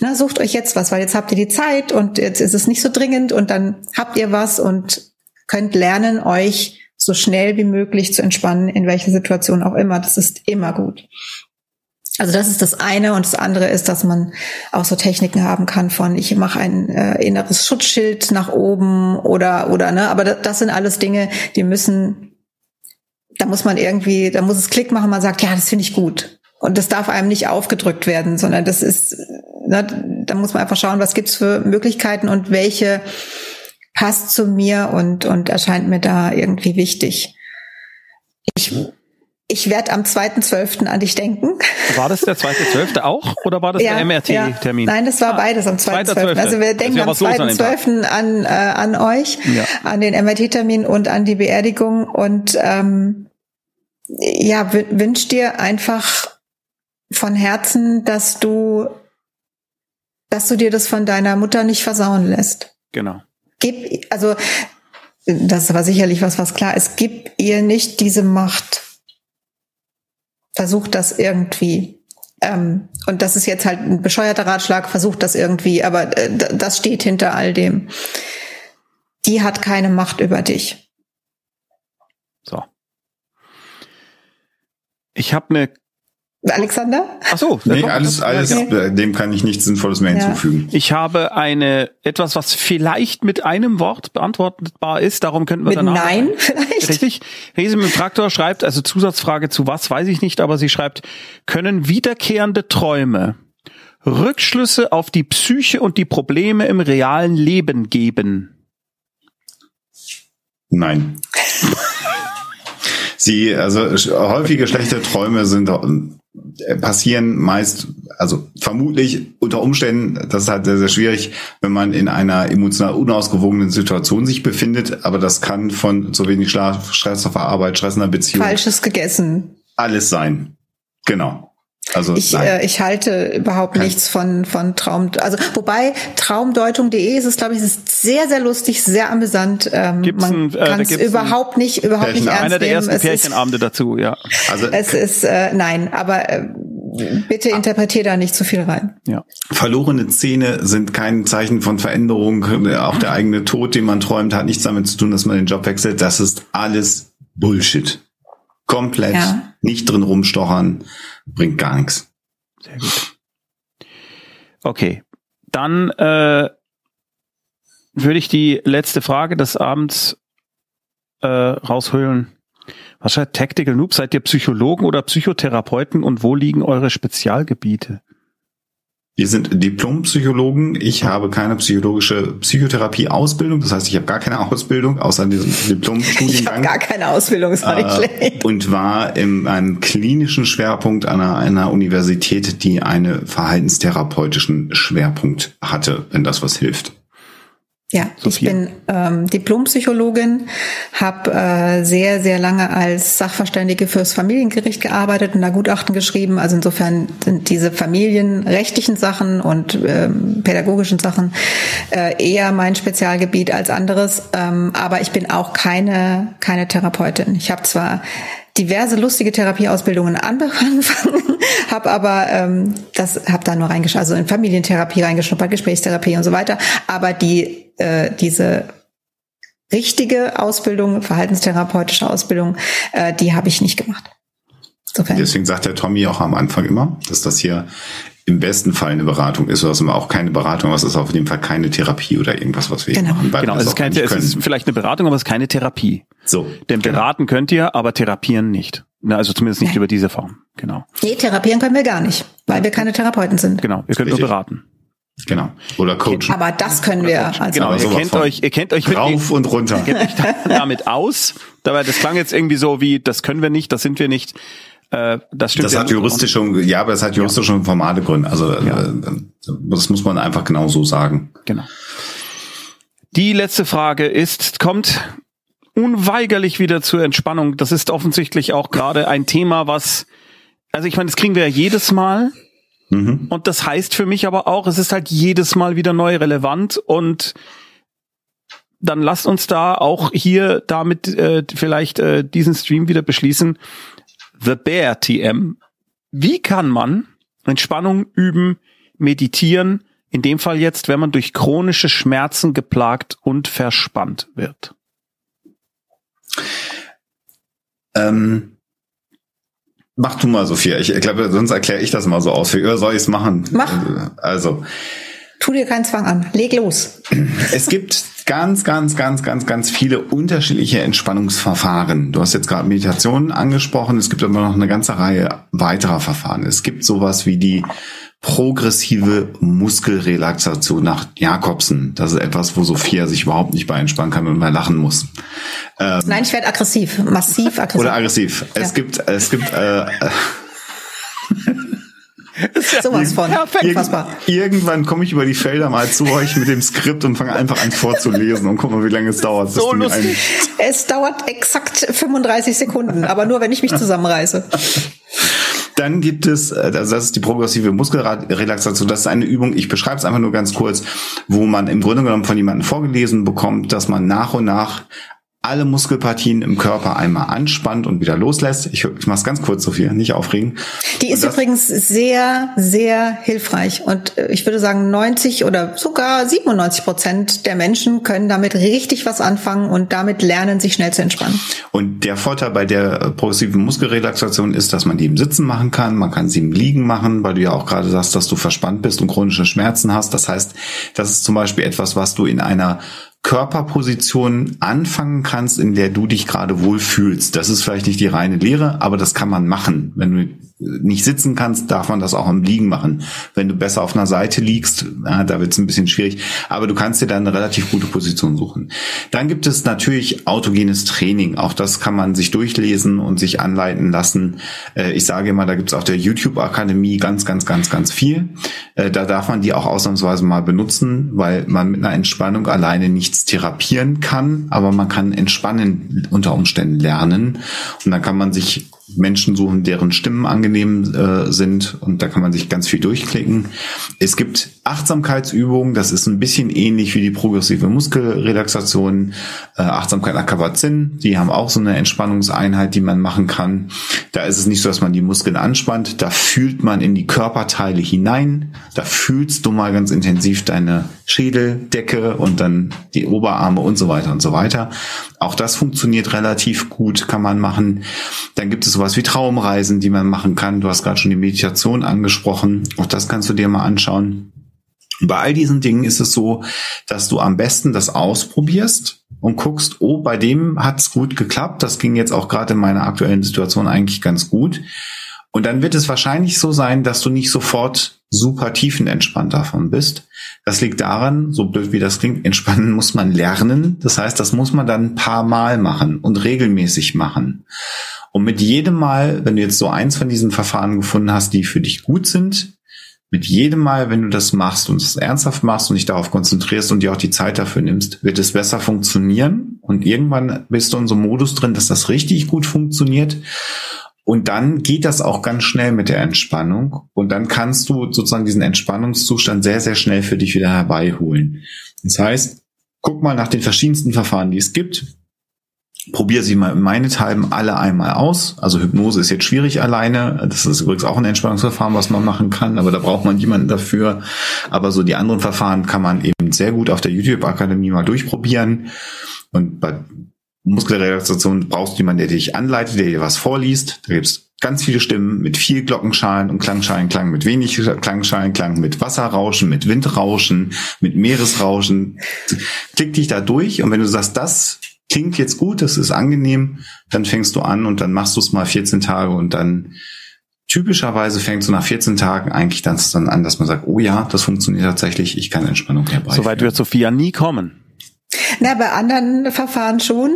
Na, sucht euch jetzt was, weil jetzt habt ihr die Zeit und jetzt ist es nicht so dringend und dann habt ihr was und könnt lernen, euch so schnell wie möglich zu entspannen, in welcher Situation auch immer. Das ist immer gut. Also das ist das eine und das andere ist, dass man auch so Techniken haben kann von ich mache ein äh, inneres Schutzschild nach oben oder oder ne, aber das, das sind alles Dinge, die müssen da muss man irgendwie, da muss es Klick machen, man sagt, ja, das finde ich gut. Und das darf einem nicht aufgedrückt werden, sondern das ist, ne, da muss man einfach schauen, was gibt's für Möglichkeiten und welche passt zu mir und, und erscheint mir da irgendwie wichtig. Ich ich werde am 2.12. an dich denken. War das der 2.12. auch oder war das ja, der MRT-Termin? Ja. Nein, das war ah, beides am 2.12. Also wir denken am 2.12. An, äh, an euch, ja. an den MRT-Termin und an die Beerdigung und ähm, ja, wünsch dir einfach von Herzen, dass du, dass du dir das von deiner Mutter nicht versauen lässt. Genau. Gib, also das aber sicherlich was, was klar ist, gib ihr nicht diese Macht. Versucht das irgendwie. Ähm, und das ist jetzt halt ein bescheuerter Ratschlag, versucht das irgendwie, aber äh, das steht hinter all dem. Die hat keine Macht über dich. So. Ich habe eine Alexander? Ach so, nee, alles, alles, okay. dem kann ich nichts Sinnvolles mehr ja. hinzufügen. Ich habe eine, etwas, was vielleicht mit einem Wort beantwortbar ist, darum könnten wir mit danach. Nein, vielleicht. Richtig. Riese mit Traktor schreibt, also Zusatzfrage zu was, weiß ich nicht, aber sie schreibt, können wiederkehrende Träume Rückschlüsse auf die Psyche und die Probleme im realen Leben geben? Nein. Sie, also häufige schlechte Träume sind äh, passieren meist, also vermutlich unter Umständen, das ist halt sehr, sehr schwierig, wenn man in einer emotional unausgewogenen Situation sich befindet, aber das kann von zu wenig Schlaf, Stress auf der Arbeit, Stress in der Beziehung. Falsches gegessen. Alles sein. Genau. Also ich, äh, ich halte überhaupt Kein. nichts von von Traum. Also wobei Traumdeutung.de ist es, glaube ich, ist sehr sehr lustig, sehr amüsant. Ähm, gibt's man äh, kann es überhaupt nicht überhaupt Pärchen, nicht ernst Einer der nehmen. ersten Pärchenabende dazu, ja. Also es ist äh, nein, aber äh, bitte interpretier da nicht zu viel rein. Ja. Verlorene Zähne sind kein Zeichen von Veränderung. Auch der eigene Tod, den man träumt, hat nichts damit zu tun, dass man den Job wechselt. Das ist alles Bullshit. Komplett ja. Nicht drin rumstochern bringt gar nichts. Sehr gut. Okay, dann äh, würde ich die letzte Frage des Abends äh, raushöhlen. Was schreibt Tactical Noob? Seid ihr Psychologen oder Psychotherapeuten und wo liegen eure Spezialgebiete? Wir sind Diplompsychologen. Ich habe keine psychologische Psychotherapie-Ausbildung. Das heißt, ich habe gar keine Ausbildung außer diesem Diplom-Studiengang. Ich habe gar keine Ausbildung, ist äh, nicht schlecht. Und war in einem klinischen Schwerpunkt einer, einer Universität, die einen verhaltenstherapeutischen Schwerpunkt hatte, wenn das was hilft. Ja, Sophia. ich bin ähm, Diplompsychologin, habe äh, sehr, sehr lange als Sachverständige fürs Familiengericht gearbeitet und da Gutachten geschrieben. Also insofern sind diese familienrechtlichen Sachen und ähm, pädagogischen Sachen äh, eher mein Spezialgebiet als anderes. Ähm, aber ich bin auch keine, keine Therapeutin. Ich habe zwar diverse lustige Therapieausbildungen angefangen, habe aber ähm, das habe da nur reingeschaut, also in Familientherapie reingeschnuppert, Gesprächstherapie und so weiter. Aber die äh, diese richtige Ausbildung, verhaltenstherapeutische Ausbildung, äh, die habe ich nicht gemacht. Insofern. Deswegen sagt der Tommy auch am Anfang immer, dass das hier im besten Fall eine Beratung ist, oder es ist auch keine Beratung, aber es ist auf jeden Fall keine Therapie oder irgendwas, was wir genau. machen. Genau, es ist, keine, es ist vielleicht eine Beratung, aber es ist keine Therapie. So. Denn genau. beraten könnt ihr, aber therapieren nicht. Na, also zumindest nicht Nein. über diese Form. Genau. Nee, therapieren können wir gar nicht, weil wir keine Therapeuten sind. Genau, ihr könnt Richtig. nur beraten. Genau. Oder coachen. Aber das können wir. Also genau, ihr kennt euch, ihr kennt euch mit, rauf und runter. Ihr kennt euch damit aus. Dabei, das klang jetzt irgendwie so wie, das können wir nicht, das sind wir nicht. Äh, das stimmt. Das ja hat juristische, ja, aber es hat juristische ja. formale Gründe. Also ja. äh, das muss man einfach genau so sagen. Genau. Die letzte Frage ist, kommt unweigerlich wieder zur Entspannung. Das ist offensichtlich auch gerade ein Thema, was, also ich meine, das kriegen wir ja jedes Mal. Mhm. Und das heißt für mich aber auch, es ist halt jedes Mal wieder neu relevant und dann lasst uns da auch hier damit äh, vielleicht äh, diesen Stream wieder beschließen. The Bear TM. Wie kann man Entspannung üben, meditieren, in dem Fall jetzt, wenn man durch chronische Schmerzen geplagt und verspannt wird? Ähm, mach du mal, Sophia. Ich, ich glaube, sonst erkläre ich das mal so aus. Wie soll ich es machen? Mach. Also. Tu dir keinen Zwang an. Leg los. Es gibt ganz, ganz, ganz, ganz, ganz viele unterschiedliche Entspannungsverfahren. Du hast jetzt gerade Meditationen angesprochen. Es gibt aber noch eine ganze Reihe weiterer Verfahren. Es gibt sowas wie die progressive Muskelrelaxation nach Jakobsen. Das ist etwas, wo Sophia sich überhaupt nicht bei entspannen kann und mal lachen muss. Ähm, Nein, ich werde aggressiv, massiv aggressiv. Oder aggressiv. Ja. Es gibt, es gibt äh, Sowas von. Perfekt. Irgend, irgendwann komme ich über die Felder mal zu euch mit dem Skript und fange einfach an vorzulesen und guck mal, wie lange es dauert. So lustig. Es dauert exakt 35 Sekunden, aber nur, wenn ich mich zusammenreiße. Dann gibt es, äh, also das ist die progressive Muskelrelaxation. Das ist eine Übung, ich beschreibe es einfach nur ganz kurz, wo man im Grunde genommen von jemandem vorgelesen bekommt, dass man nach und nach alle Muskelpartien im Körper einmal anspannt und wieder loslässt. Ich, ich mache es ganz kurz, Sophia, nicht aufregen. Die ist übrigens sehr, sehr hilfreich. Und äh, ich würde sagen, 90 oder sogar 97 Prozent der Menschen können damit richtig was anfangen und damit lernen, sich schnell zu entspannen. Und der Vorteil bei der progressiven Muskelrelaxation ist, dass man die im Sitzen machen kann. Man kann sie im Liegen machen, weil du ja auch gerade sagst, dass du verspannt bist und chronische Schmerzen hast. Das heißt, das ist zum Beispiel etwas, was du in einer Körperposition anfangen kannst, in der du dich gerade wohlfühlst. Das ist vielleicht nicht die reine Lehre, aber das kann man machen. Wenn du nicht sitzen kannst, darf man das auch im Liegen machen. Wenn du besser auf einer Seite liegst, ja, da wird es ein bisschen schwierig, aber du kannst dir dann eine relativ gute Position suchen. Dann gibt es natürlich autogenes Training. Auch das kann man sich durchlesen und sich anleiten lassen. Äh, ich sage immer, da gibt es auf der YouTube-Akademie ganz, ganz, ganz, ganz viel. Äh, da darf man die auch ausnahmsweise mal benutzen, weil man mit einer Entspannung alleine nichts therapieren kann, aber man kann entspannen unter Umständen lernen. Und dann kann man sich Menschen suchen, deren Stimmen angenehm äh, sind und da kann man sich ganz viel durchklicken. Es gibt Achtsamkeitsübungen, das ist ein bisschen ähnlich wie die progressive Muskelrelaxation. Äh, Achtsamkeit Akavazin, die haben auch so eine Entspannungseinheit, die man machen kann. Da ist es nicht so, dass man die Muskeln anspannt, da fühlt man in die Körperteile hinein, da fühlst du mal ganz intensiv deine Schädeldecke und dann die Oberarme und so weiter und so weiter. Auch das funktioniert relativ gut, kann man machen. Dann gibt es sowas wie Traumreisen, die man machen kann. Du hast gerade schon die Meditation angesprochen. Auch das kannst du dir mal anschauen. Bei all diesen Dingen ist es so, dass du am besten das ausprobierst und guckst, oh, bei dem hat's gut geklappt. Das ging jetzt auch gerade in meiner aktuellen Situation eigentlich ganz gut. Und dann wird es wahrscheinlich so sein, dass du nicht sofort super tiefenentspannt davon bist. Das liegt daran, so blöd wie das klingt, entspannen muss man lernen. Das heißt, das muss man dann ein paar Mal machen und regelmäßig machen. Und mit jedem Mal, wenn du jetzt so eins von diesen Verfahren gefunden hast, die für dich gut sind, mit jedem Mal, wenn du das machst und es ernsthaft machst und dich darauf konzentrierst und dir auch die Zeit dafür nimmst, wird es besser funktionieren. Und irgendwann bist du in so einem Modus drin, dass das richtig gut funktioniert. Und dann geht das auch ganz schnell mit der Entspannung. Und dann kannst du sozusagen diesen Entspannungszustand sehr, sehr schnell für dich wieder herbeiholen. Das heißt, guck mal nach den verschiedensten Verfahren, die es gibt probiere sie mal meinethalben alle einmal aus. Also Hypnose ist jetzt schwierig alleine. Das ist übrigens auch ein Entspannungsverfahren, was man machen kann, aber da braucht man jemanden dafür. Aber so die anderen Verfahren kann man eben sehr gut auf der YouTube-Akademie mal durchprobieren. Und bei Muskelrelaxation brauchst du jemanden, der dich anleitet, der dir was vorliest. Da gibt's ganz viele Stimmen mit viel Glockenschalen und Klangschalenklang, mit wenig Klangschalenklang, mit Wasserrauschen, mit Windrauschen, mit Meeresrauschen. Klick dich da durch und wenn du sagst, das klingt jetzt gut, das ist angenehm, dann fängst du an und dann machst du es mal 14 Tage und dann typischerweise fängst du nach 14 Tagen eigentlich dann, dann an, dass man sagt, oh ja, das funktioniert tatsächlich, ich kann Entspannung herbeiführen. Soweit wird Sophia nie kommen. Na, bei anderen Verfahren schon.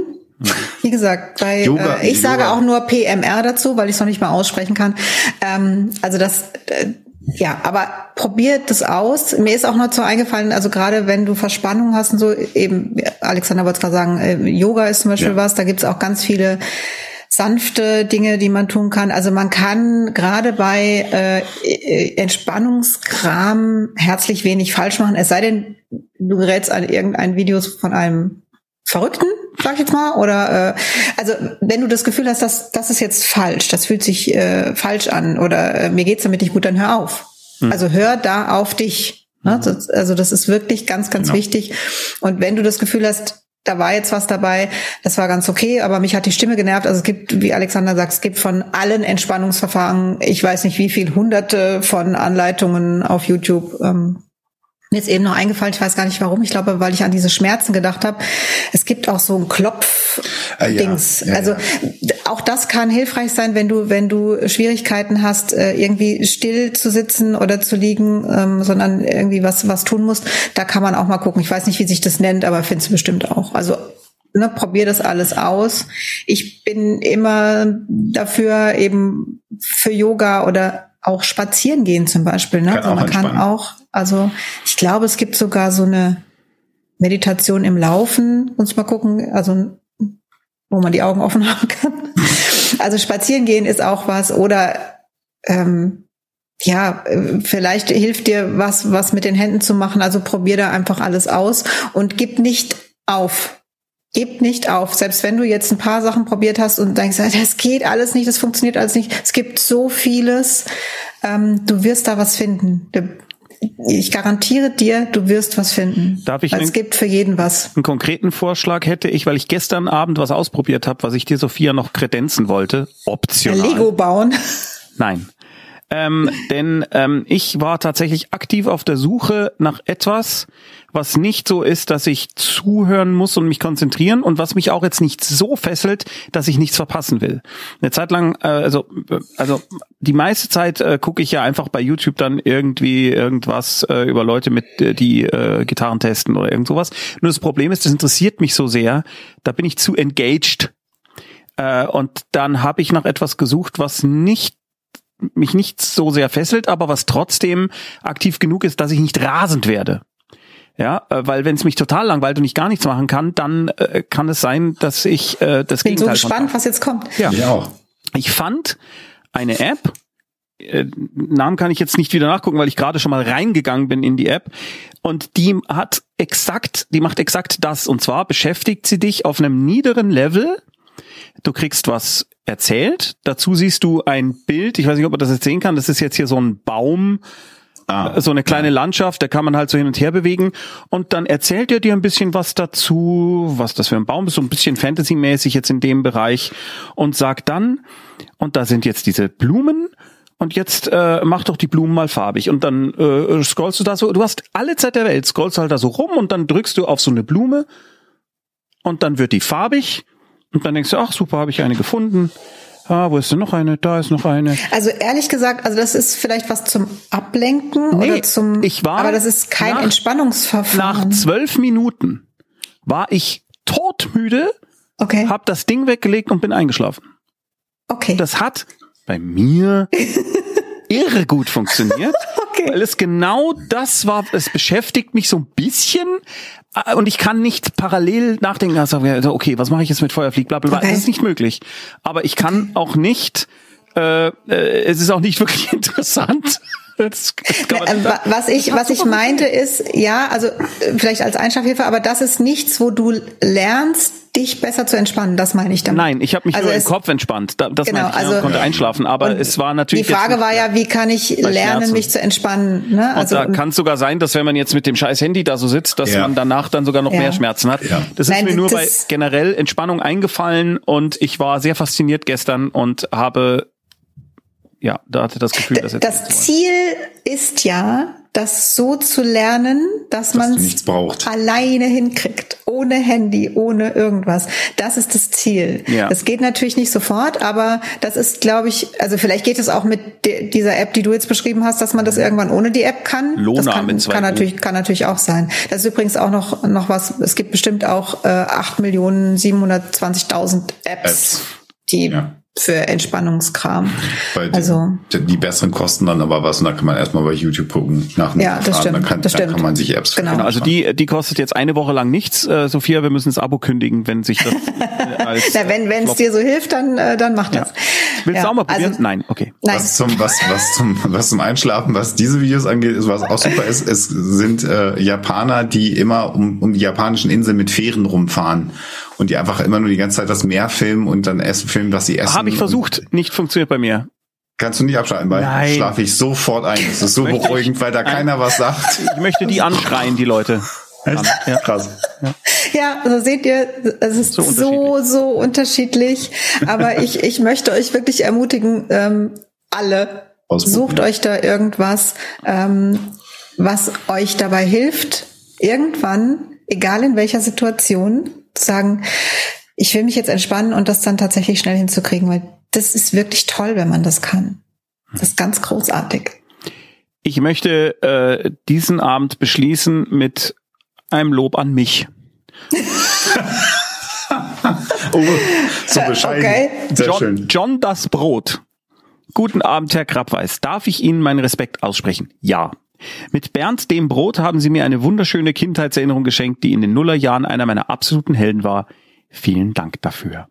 Wie gesagt, bei Yoga, äh, ich sage auch nur PMR dazu, weil ich es noch nicht mal aussprechen kann. Ähm, also das äh, ja, aber probiert das aus. Mir ist auch noch so eingefallen, also gerade wenn du Verspannung hast und so, eben, Alexander wollte gerade sagen, äh, Yoga ist zum Beispiel ja. was, da gibt's auch ganz viele sanfte Dinge, die man tun kann. Also man kann gerade bei äh, Entspannungskram herzlich wenig falsch machen, es sei denn, du gerätst an irgendein Video von einem Verrückten, sag ich jetzt mal, oder äh, also wenn du das Gefühl hast, dass das ist jetzt falsch, das fühlt sich äh, falsch an oder äh, mir geht's damit nicht gut, dann hör auf. Hm. Also hör da auf dich. Ne? Mhm. Das, also das ist wirklich ganz, ganz genau. wichtig. Und wenn du das Gefühl hast, da war jetzt was dabei, das war ganz okay, aber mich hat die Stimme genervt. Also es gibt, wie Alexander sagt, es gibt von allen Entspannungsverfahren, ich weiß nicht wie viel, hunderte von Anleitungen auf YouTube. Ähm, mir ist eben noch eingefallen, ich weiß gar nicht warum, ich glaube, weil ich an diese Schmerzen gedacht habe. Es gibt auch so ein Klopf-Dings. Äh, ja, ja, also ja. auch das kann hilfreich sein, wenn du, wenn du Schwierigkeiten hast, äh, irgendwie still zu sitzen oder zu liegen, ähm, sondern irgendwie was, was tun musst. Da kann man auch mal gucken. Ich weiß nicht, wie sich das nennt, aber findest du bestimmt auch. Also ne, probier das alles aus. Ich bin immer dafür eben für Yoga oder auch spazieren gehen zum Beispiel. Ne? also man kann auch, also ich glaube, es gibt sogar so eine Meditation im Laufen. Uns mal gucken, also wo man die Augen offen haben kann. Also spazieren gehen ist auch was oder ähm, ja, vielleicht hilft dir was, was mit den Händen zu machen. Also probier da einfach alles aus und gib nicht auf. Gib nicht auf. Selbst wenn du jetzt ein paar Sachen probiert hast und denkst, das geht alles nicht, das funktioniert alles nicht. Es gibt so vieles. Ähm, du wirst da was finden. Ich garantiere dir, du wirst was finden. Darf ich? es gibt für jeden was. Einen konkreten Vorschlag hätte ich, weil ich gestern Abend was ausprobiert habe, was ich dir Sophia noch kredenzen wollte. Optional. Lego bauen. Nein. Ähm, denn ähm, ich war tatsächlich aktiv auf der Suche nach etwas, was nicht so ist, dass ich zuhören muss und mich konzentrieren und was mich auch jetzt nicht so fesselt, dass ich nichts verpassen will. Eine Zeit lang, äh, also also die meiste Zeit äh, gucke ich ja einfach bei YouTube dann irgendwie irgendwas äh, über Leute mit äh, die äh, Gitarren testen oder irgend sowas. Nur das Problem ist, das interessiert mich so sehr, da bin ich zu engaged äh, und dann habe ich nach etwas gesucht, was nicht mich nicht so sehr fesselt, aber was trotzdem aktiv genug ist, dass ich nicht rasend werde. Ja, äh, weil wenn es mich total langweilt und ich gar nichts machen kann, dann äh, kann es sein, dass ich äh, das Bin Gegenteil so gespannt, was jetzt kommt. Ja. Ich auch. Ich fand eine App, äh, Namen kann ich jetzt nicht wieder nachgucken, weil ich gerade schon mal reingegangen bin in die App und die hat exakt, die macht exakt das und zwar beschäftigt sie dich auf einem niederen Level. Du kriegst was erzählt. Dazu siehst du ein Bild. Ich weiß nicht, ob man das jetzt sehen kann. Das ist jetzt hier so ein Baum, ah, so eine kleine ja. Landschaft. Da kann man halt so hin und her bewegen. Und dann erzählt er dir ein bisschen was dazu, was das für ein Baum ist, so ein bisschen Fantasy-mäßig jetzt in dem Bereich. Und sagt dann, und da sind jetzt diese Blumen. Und jetzt äh, mach doch die Blumen mal farbig. Und dann äh, scrollst du da so, du hast alle Zeit der Welt, scrollst halt da so rum und dann drückst du auf so eine Blume und dann wird die farbig und dann denkst du, ach super, habe ich eine gefunden. Ah, wo ist denn noch eine? Da ist noch eine. Also ehrlich gesagt, also das ist vielleicht was zum Ablenken nee, oder zum. Ich war. Aber das ist kein nach, Entspannungsverfahren. Nach zwölf Minuten war ich todmüde, okay. hab das Ding weggelegt und bin eingeschlafen. Okay. Das hat bei mir irre gut funktioniert, okay. weil es genau das war. Es beschäftigt mich so ein bisschen, Ah, und ich kann nicht parallel nachdenken, also, okay, was mache ich jetzt mit Feuerflieg, bla bla bla. Okay. Das ist nicht möglich. Aber ich kann auch nicht, äh, äh, es ist auch nicht wirklich interessant. Das, das äh, was ich, was ich meinte ist, ja, also vielleicht als Einschlafhilfe, aber das ist nichts, wo du lernst, dich besser zu entspannen. Das meine ich damit. Nein, ich habe mich also nur im Kopf entspannt. Das genau, meine ich, also, konnte einschlafen. Aber es war natürlich. Die Frage war ja, wie kann ich lernen, mich zu entspannen? Ne? Also, und da kann es sogar sein, dass wenn man jetzt mit dem scheiß Handy da so sitzt, dass ja. man danach dann sogar noch ja. mehr Schmerzen hat. Ja. Das ist Nein, mir nur bei generell Entspannung eingefallen und ich war sehr fasziniert gestern und habe ja, da hatte das Gefühl, dass jetzt das Ziel ist ja, das so zu lernen, dass, dass man es alleine hinkriegt, ohne Handy, ohne irgendwas. Das ist das Ziel. Ja. Das geht natürlich nicht sofort, aber das ist, glaube ich, also vielleicht geht es auch mit dieser App, die du jetzt beschrieben hast, dass man das irgendwann ohne die App kann. Lohna das kann, mit zwei kann natürlich, kann natürlich auch sein. Das ist übrigens auch noch noch was. Es gibt bestimmt auch äh, 8.720.000 Apps, Apps. die ja für Entspannungskram. Weil also die, die, besseren kosten dann aber was und da kann man erstmal bei YouTube gucken nach einem Ja, das stimmt. Dann kann, das dann kann man sich Apps genau. genau. Also die die kostet jetzt eine Woche lang nichts. Äh, Sophia, wir müssen das Abo kündigen, wenn sich das äh, als Na, wenn wenn es dir so hilft, dann äh, dann mach das. Ja. Willst ja. du auch mal probieren? Also, Nein, okay. Nein. Was zum was was zum was zum Einschlafen, was diese Videos angeht, ist was auch super ist. Es sind äh, Japaner, die immer um um die japanischen Inseln mit Fähren rumfahren und die einfach immer nur die ganze Zeit das Meer filmen und dann essen filmen, was sie essen. Habe ich versucht, nicht funktioniert bei mir. Kannst du nicht abschalten, weil Nein. schlafe ich sofort ein. Das ist so beruhigend, weil da keiner was sagt. Ich möchte die anschreien, die Leute. Echt? Ja. Krass. Ja. ja, also seht ihr, es ist so, so, so unterschiedlich. Aber ich, ich möchte euch wirklich ermutigen, ähm, alle, sucht euch da irgendwas, ähm, was euch dabei hilft, irgendwann, egal in welcher Situation, sagen, ich will mich jetzt entspannen und das dann tatsächlich schnell hinzukriegen, weil das ist wirklich toll, wenn man das kann. Das ist ganz großartig. Ich möchte äh, diesen Abend beschließen mit einem Lob an mich. oh, so bescheiden. Okay. Sehr John, schön. John das Brot. Guten Abend, Herr Krabweis. Darf ich Ihnen meinen Respekt aussprechen? Ja. Mit Bernd dem Brot haben Sie mir eine wunderschöne Kindheitserinnerung geschenkt, die in den Nullerjahren einer meiner absoluten Helden war. Vielen Dank dafür.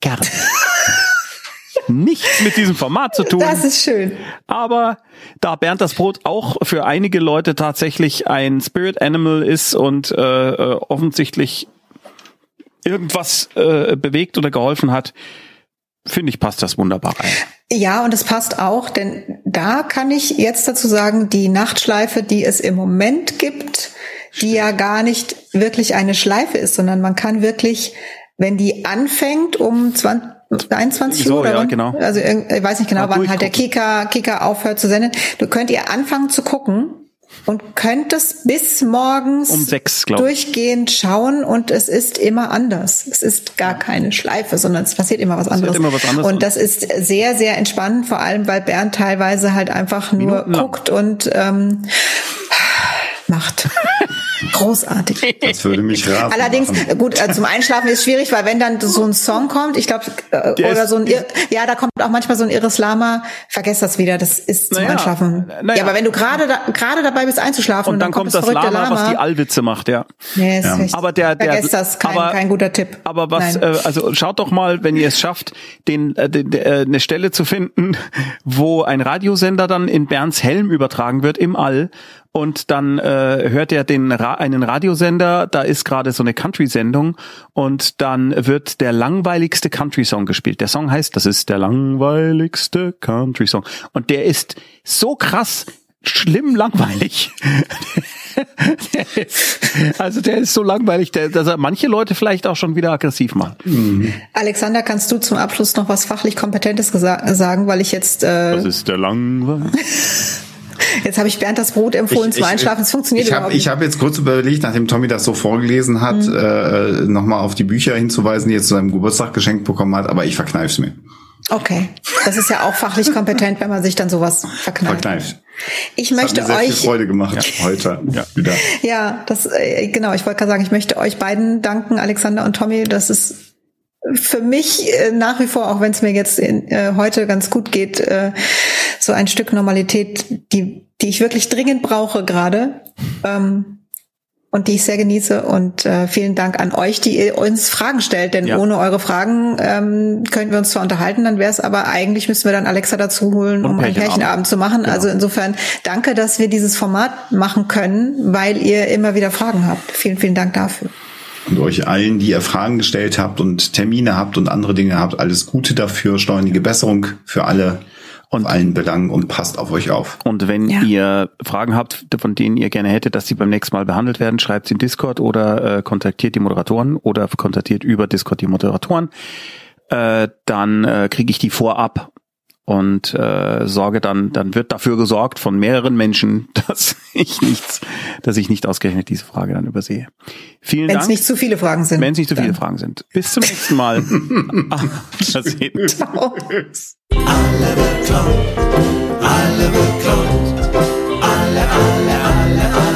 Gerne. Nichts mit diesem Format zu tun. Das ist schön. Aber da Bernd das Brot auch für einige Leute tatsächlich ein Spirit Animal ist und äh, äh offensichtlich irgendwas äh, bewegt oder geholfen hat, finde ich, passt das wunderbar rein. Ja, und es passt auch, denn da kann ich jetzt dazu sagen, die Nachtschleife, die es im Moment gibt, die ja gar nicht wirklich eine Schleife ist, sondern man kann wirklich, wenn die anfängt um 20, 21 so, Uhr oder ja, wann? genau. Also ich weiß nicht genau, Mal wann halt der. Kicker, Kicker aufhört zu senden. Du könnt ihr anfangen zu gucken und könntest bis morgens Um sechs, durchgehend schauen und es ist immer anders. Es ist gar keine Schleife, sondern es passiert immer was anderes. immer was anderes. Und das ist sehr, sehr entspannend, vor allem weil Bernd teilweise halt einfach nur guckt und ähm, macht. Großartig. Das würde mich rasen. Allerdings, machen. gut, äh, zum Einschlafen ist schwierig, weil wenn dann so ein Song kommt, ich glaube, äh, Der oder so ein, Ir- ja, da kommt auch manchmal so ein irres Lama, vergesst das wieder, das ist zum Naja, Einschlafen. naja. Ja, aber wenn du gerade da, gerade dabei bist einzuschlafen Und dann kommt das verrückte Lama, was die Allwitze macht, ja. nee, ist Ja. echt, Aber der- der- vergesst das, kein, aber- kein guter Tipp. Aber was, Nein. äh, also schaut doch mal, wenn ihr es schafft, den, äh, den, äh, eine Stelle zu finden, wo ein Radiosender dann in Bernds Helm übertragen wird im All und dann äh, hört er den Ra einen Radiosender, da ist gerade so eine Country-Sendung und dann wird der langweiligste Country-Song gespielt. Der Song heißt, das ist der langweiligste Country-Song und der ist so krass schlimm langweilig. Der ist- also der ist so langweilig, der, dass er manche Leute vielleicht auch schon wieder aggressiv macht. Alexander, kannst du zum Abschluss noch was fachlich Kompetentes sagen, weil ich jetzt, äh, Das ist der langweilig. jetzt habe ich Bernd das Brot empfohlen zum Einschlafen, es funktioniert Ich habe überhaupt ich hab jetzt kurz überlegt, nachdem Tommy das so vorgelesen hat, Mhm. äh, nochmal auf die Bücher hinzuweisen, die er zu seinem Geburtstag geschenkt bekommen hat, aber ich verkneif's mir. Okay, das ist ja auch fachlich kompetent, wenn man sich dann sowas verkneift. Verkneift. Ich Das hat möchte mir sehr viel euch Freude gemacht heute Ja. wieder. Ja, das äh, genau. Ich wollte gerade sagen, ich möchte euch beiden danken, Alexander und Tommy. Das ist für mich äh, nach wie vor, auch wenn es mir jetzt in, äh, heute ganz gut geht, äh, so ein Stück Normalität, die die ich wirklich dringend brauche gerade. Ähm, und die ich sehr genieße. Und äh, vielen Dank an euch, die ihr uns Fragen stellt. Denn Ja. ohne eure Fragen ähm, könnten wir uns zwar unterhalten, dann wäre es aber eigentlich müssten wir dann Alexa dazu holen, um einen Pärchenabend. Pärchenabend zu machen. Genau. Also insofern danke, dass wir dieses Format machen können, weil ihr immer wieder Fragen habt. Vielen, vielen Dank dafür. Und euch allen, die ihr Fragen gestellt habt und Termine habt und andere Dinge habt, alles Gute dafür, steuernige Besserung für alle und allen Belangen und passt auf euch auf. Und wenn Ja. ihr Fragen habt, von denen ihr gerne hättet, dass sie beim nächsten Mal behandelt werden, schreibt sie in Discord oder äh, kontaktiert die Moderatoren oder kontaktiert über Discord die Moderatoren. Äh, dann äh, kriege ich die vorab und äh, sorge dann, dann wird dafür gesorgt von mehreren Menschen, dass ich nichts, dass ich nicht ausgerechnet diese Frage dann übersehe. Vielen Wenn's Dank. Wenn es nicht zu viele Fragen sind. Wenn es nicht zu dann. viele Fragen sind. Bis zum nächsten Mal. Ciao. Alle beklaut, alle beklaut, alle, alle, alle, alle.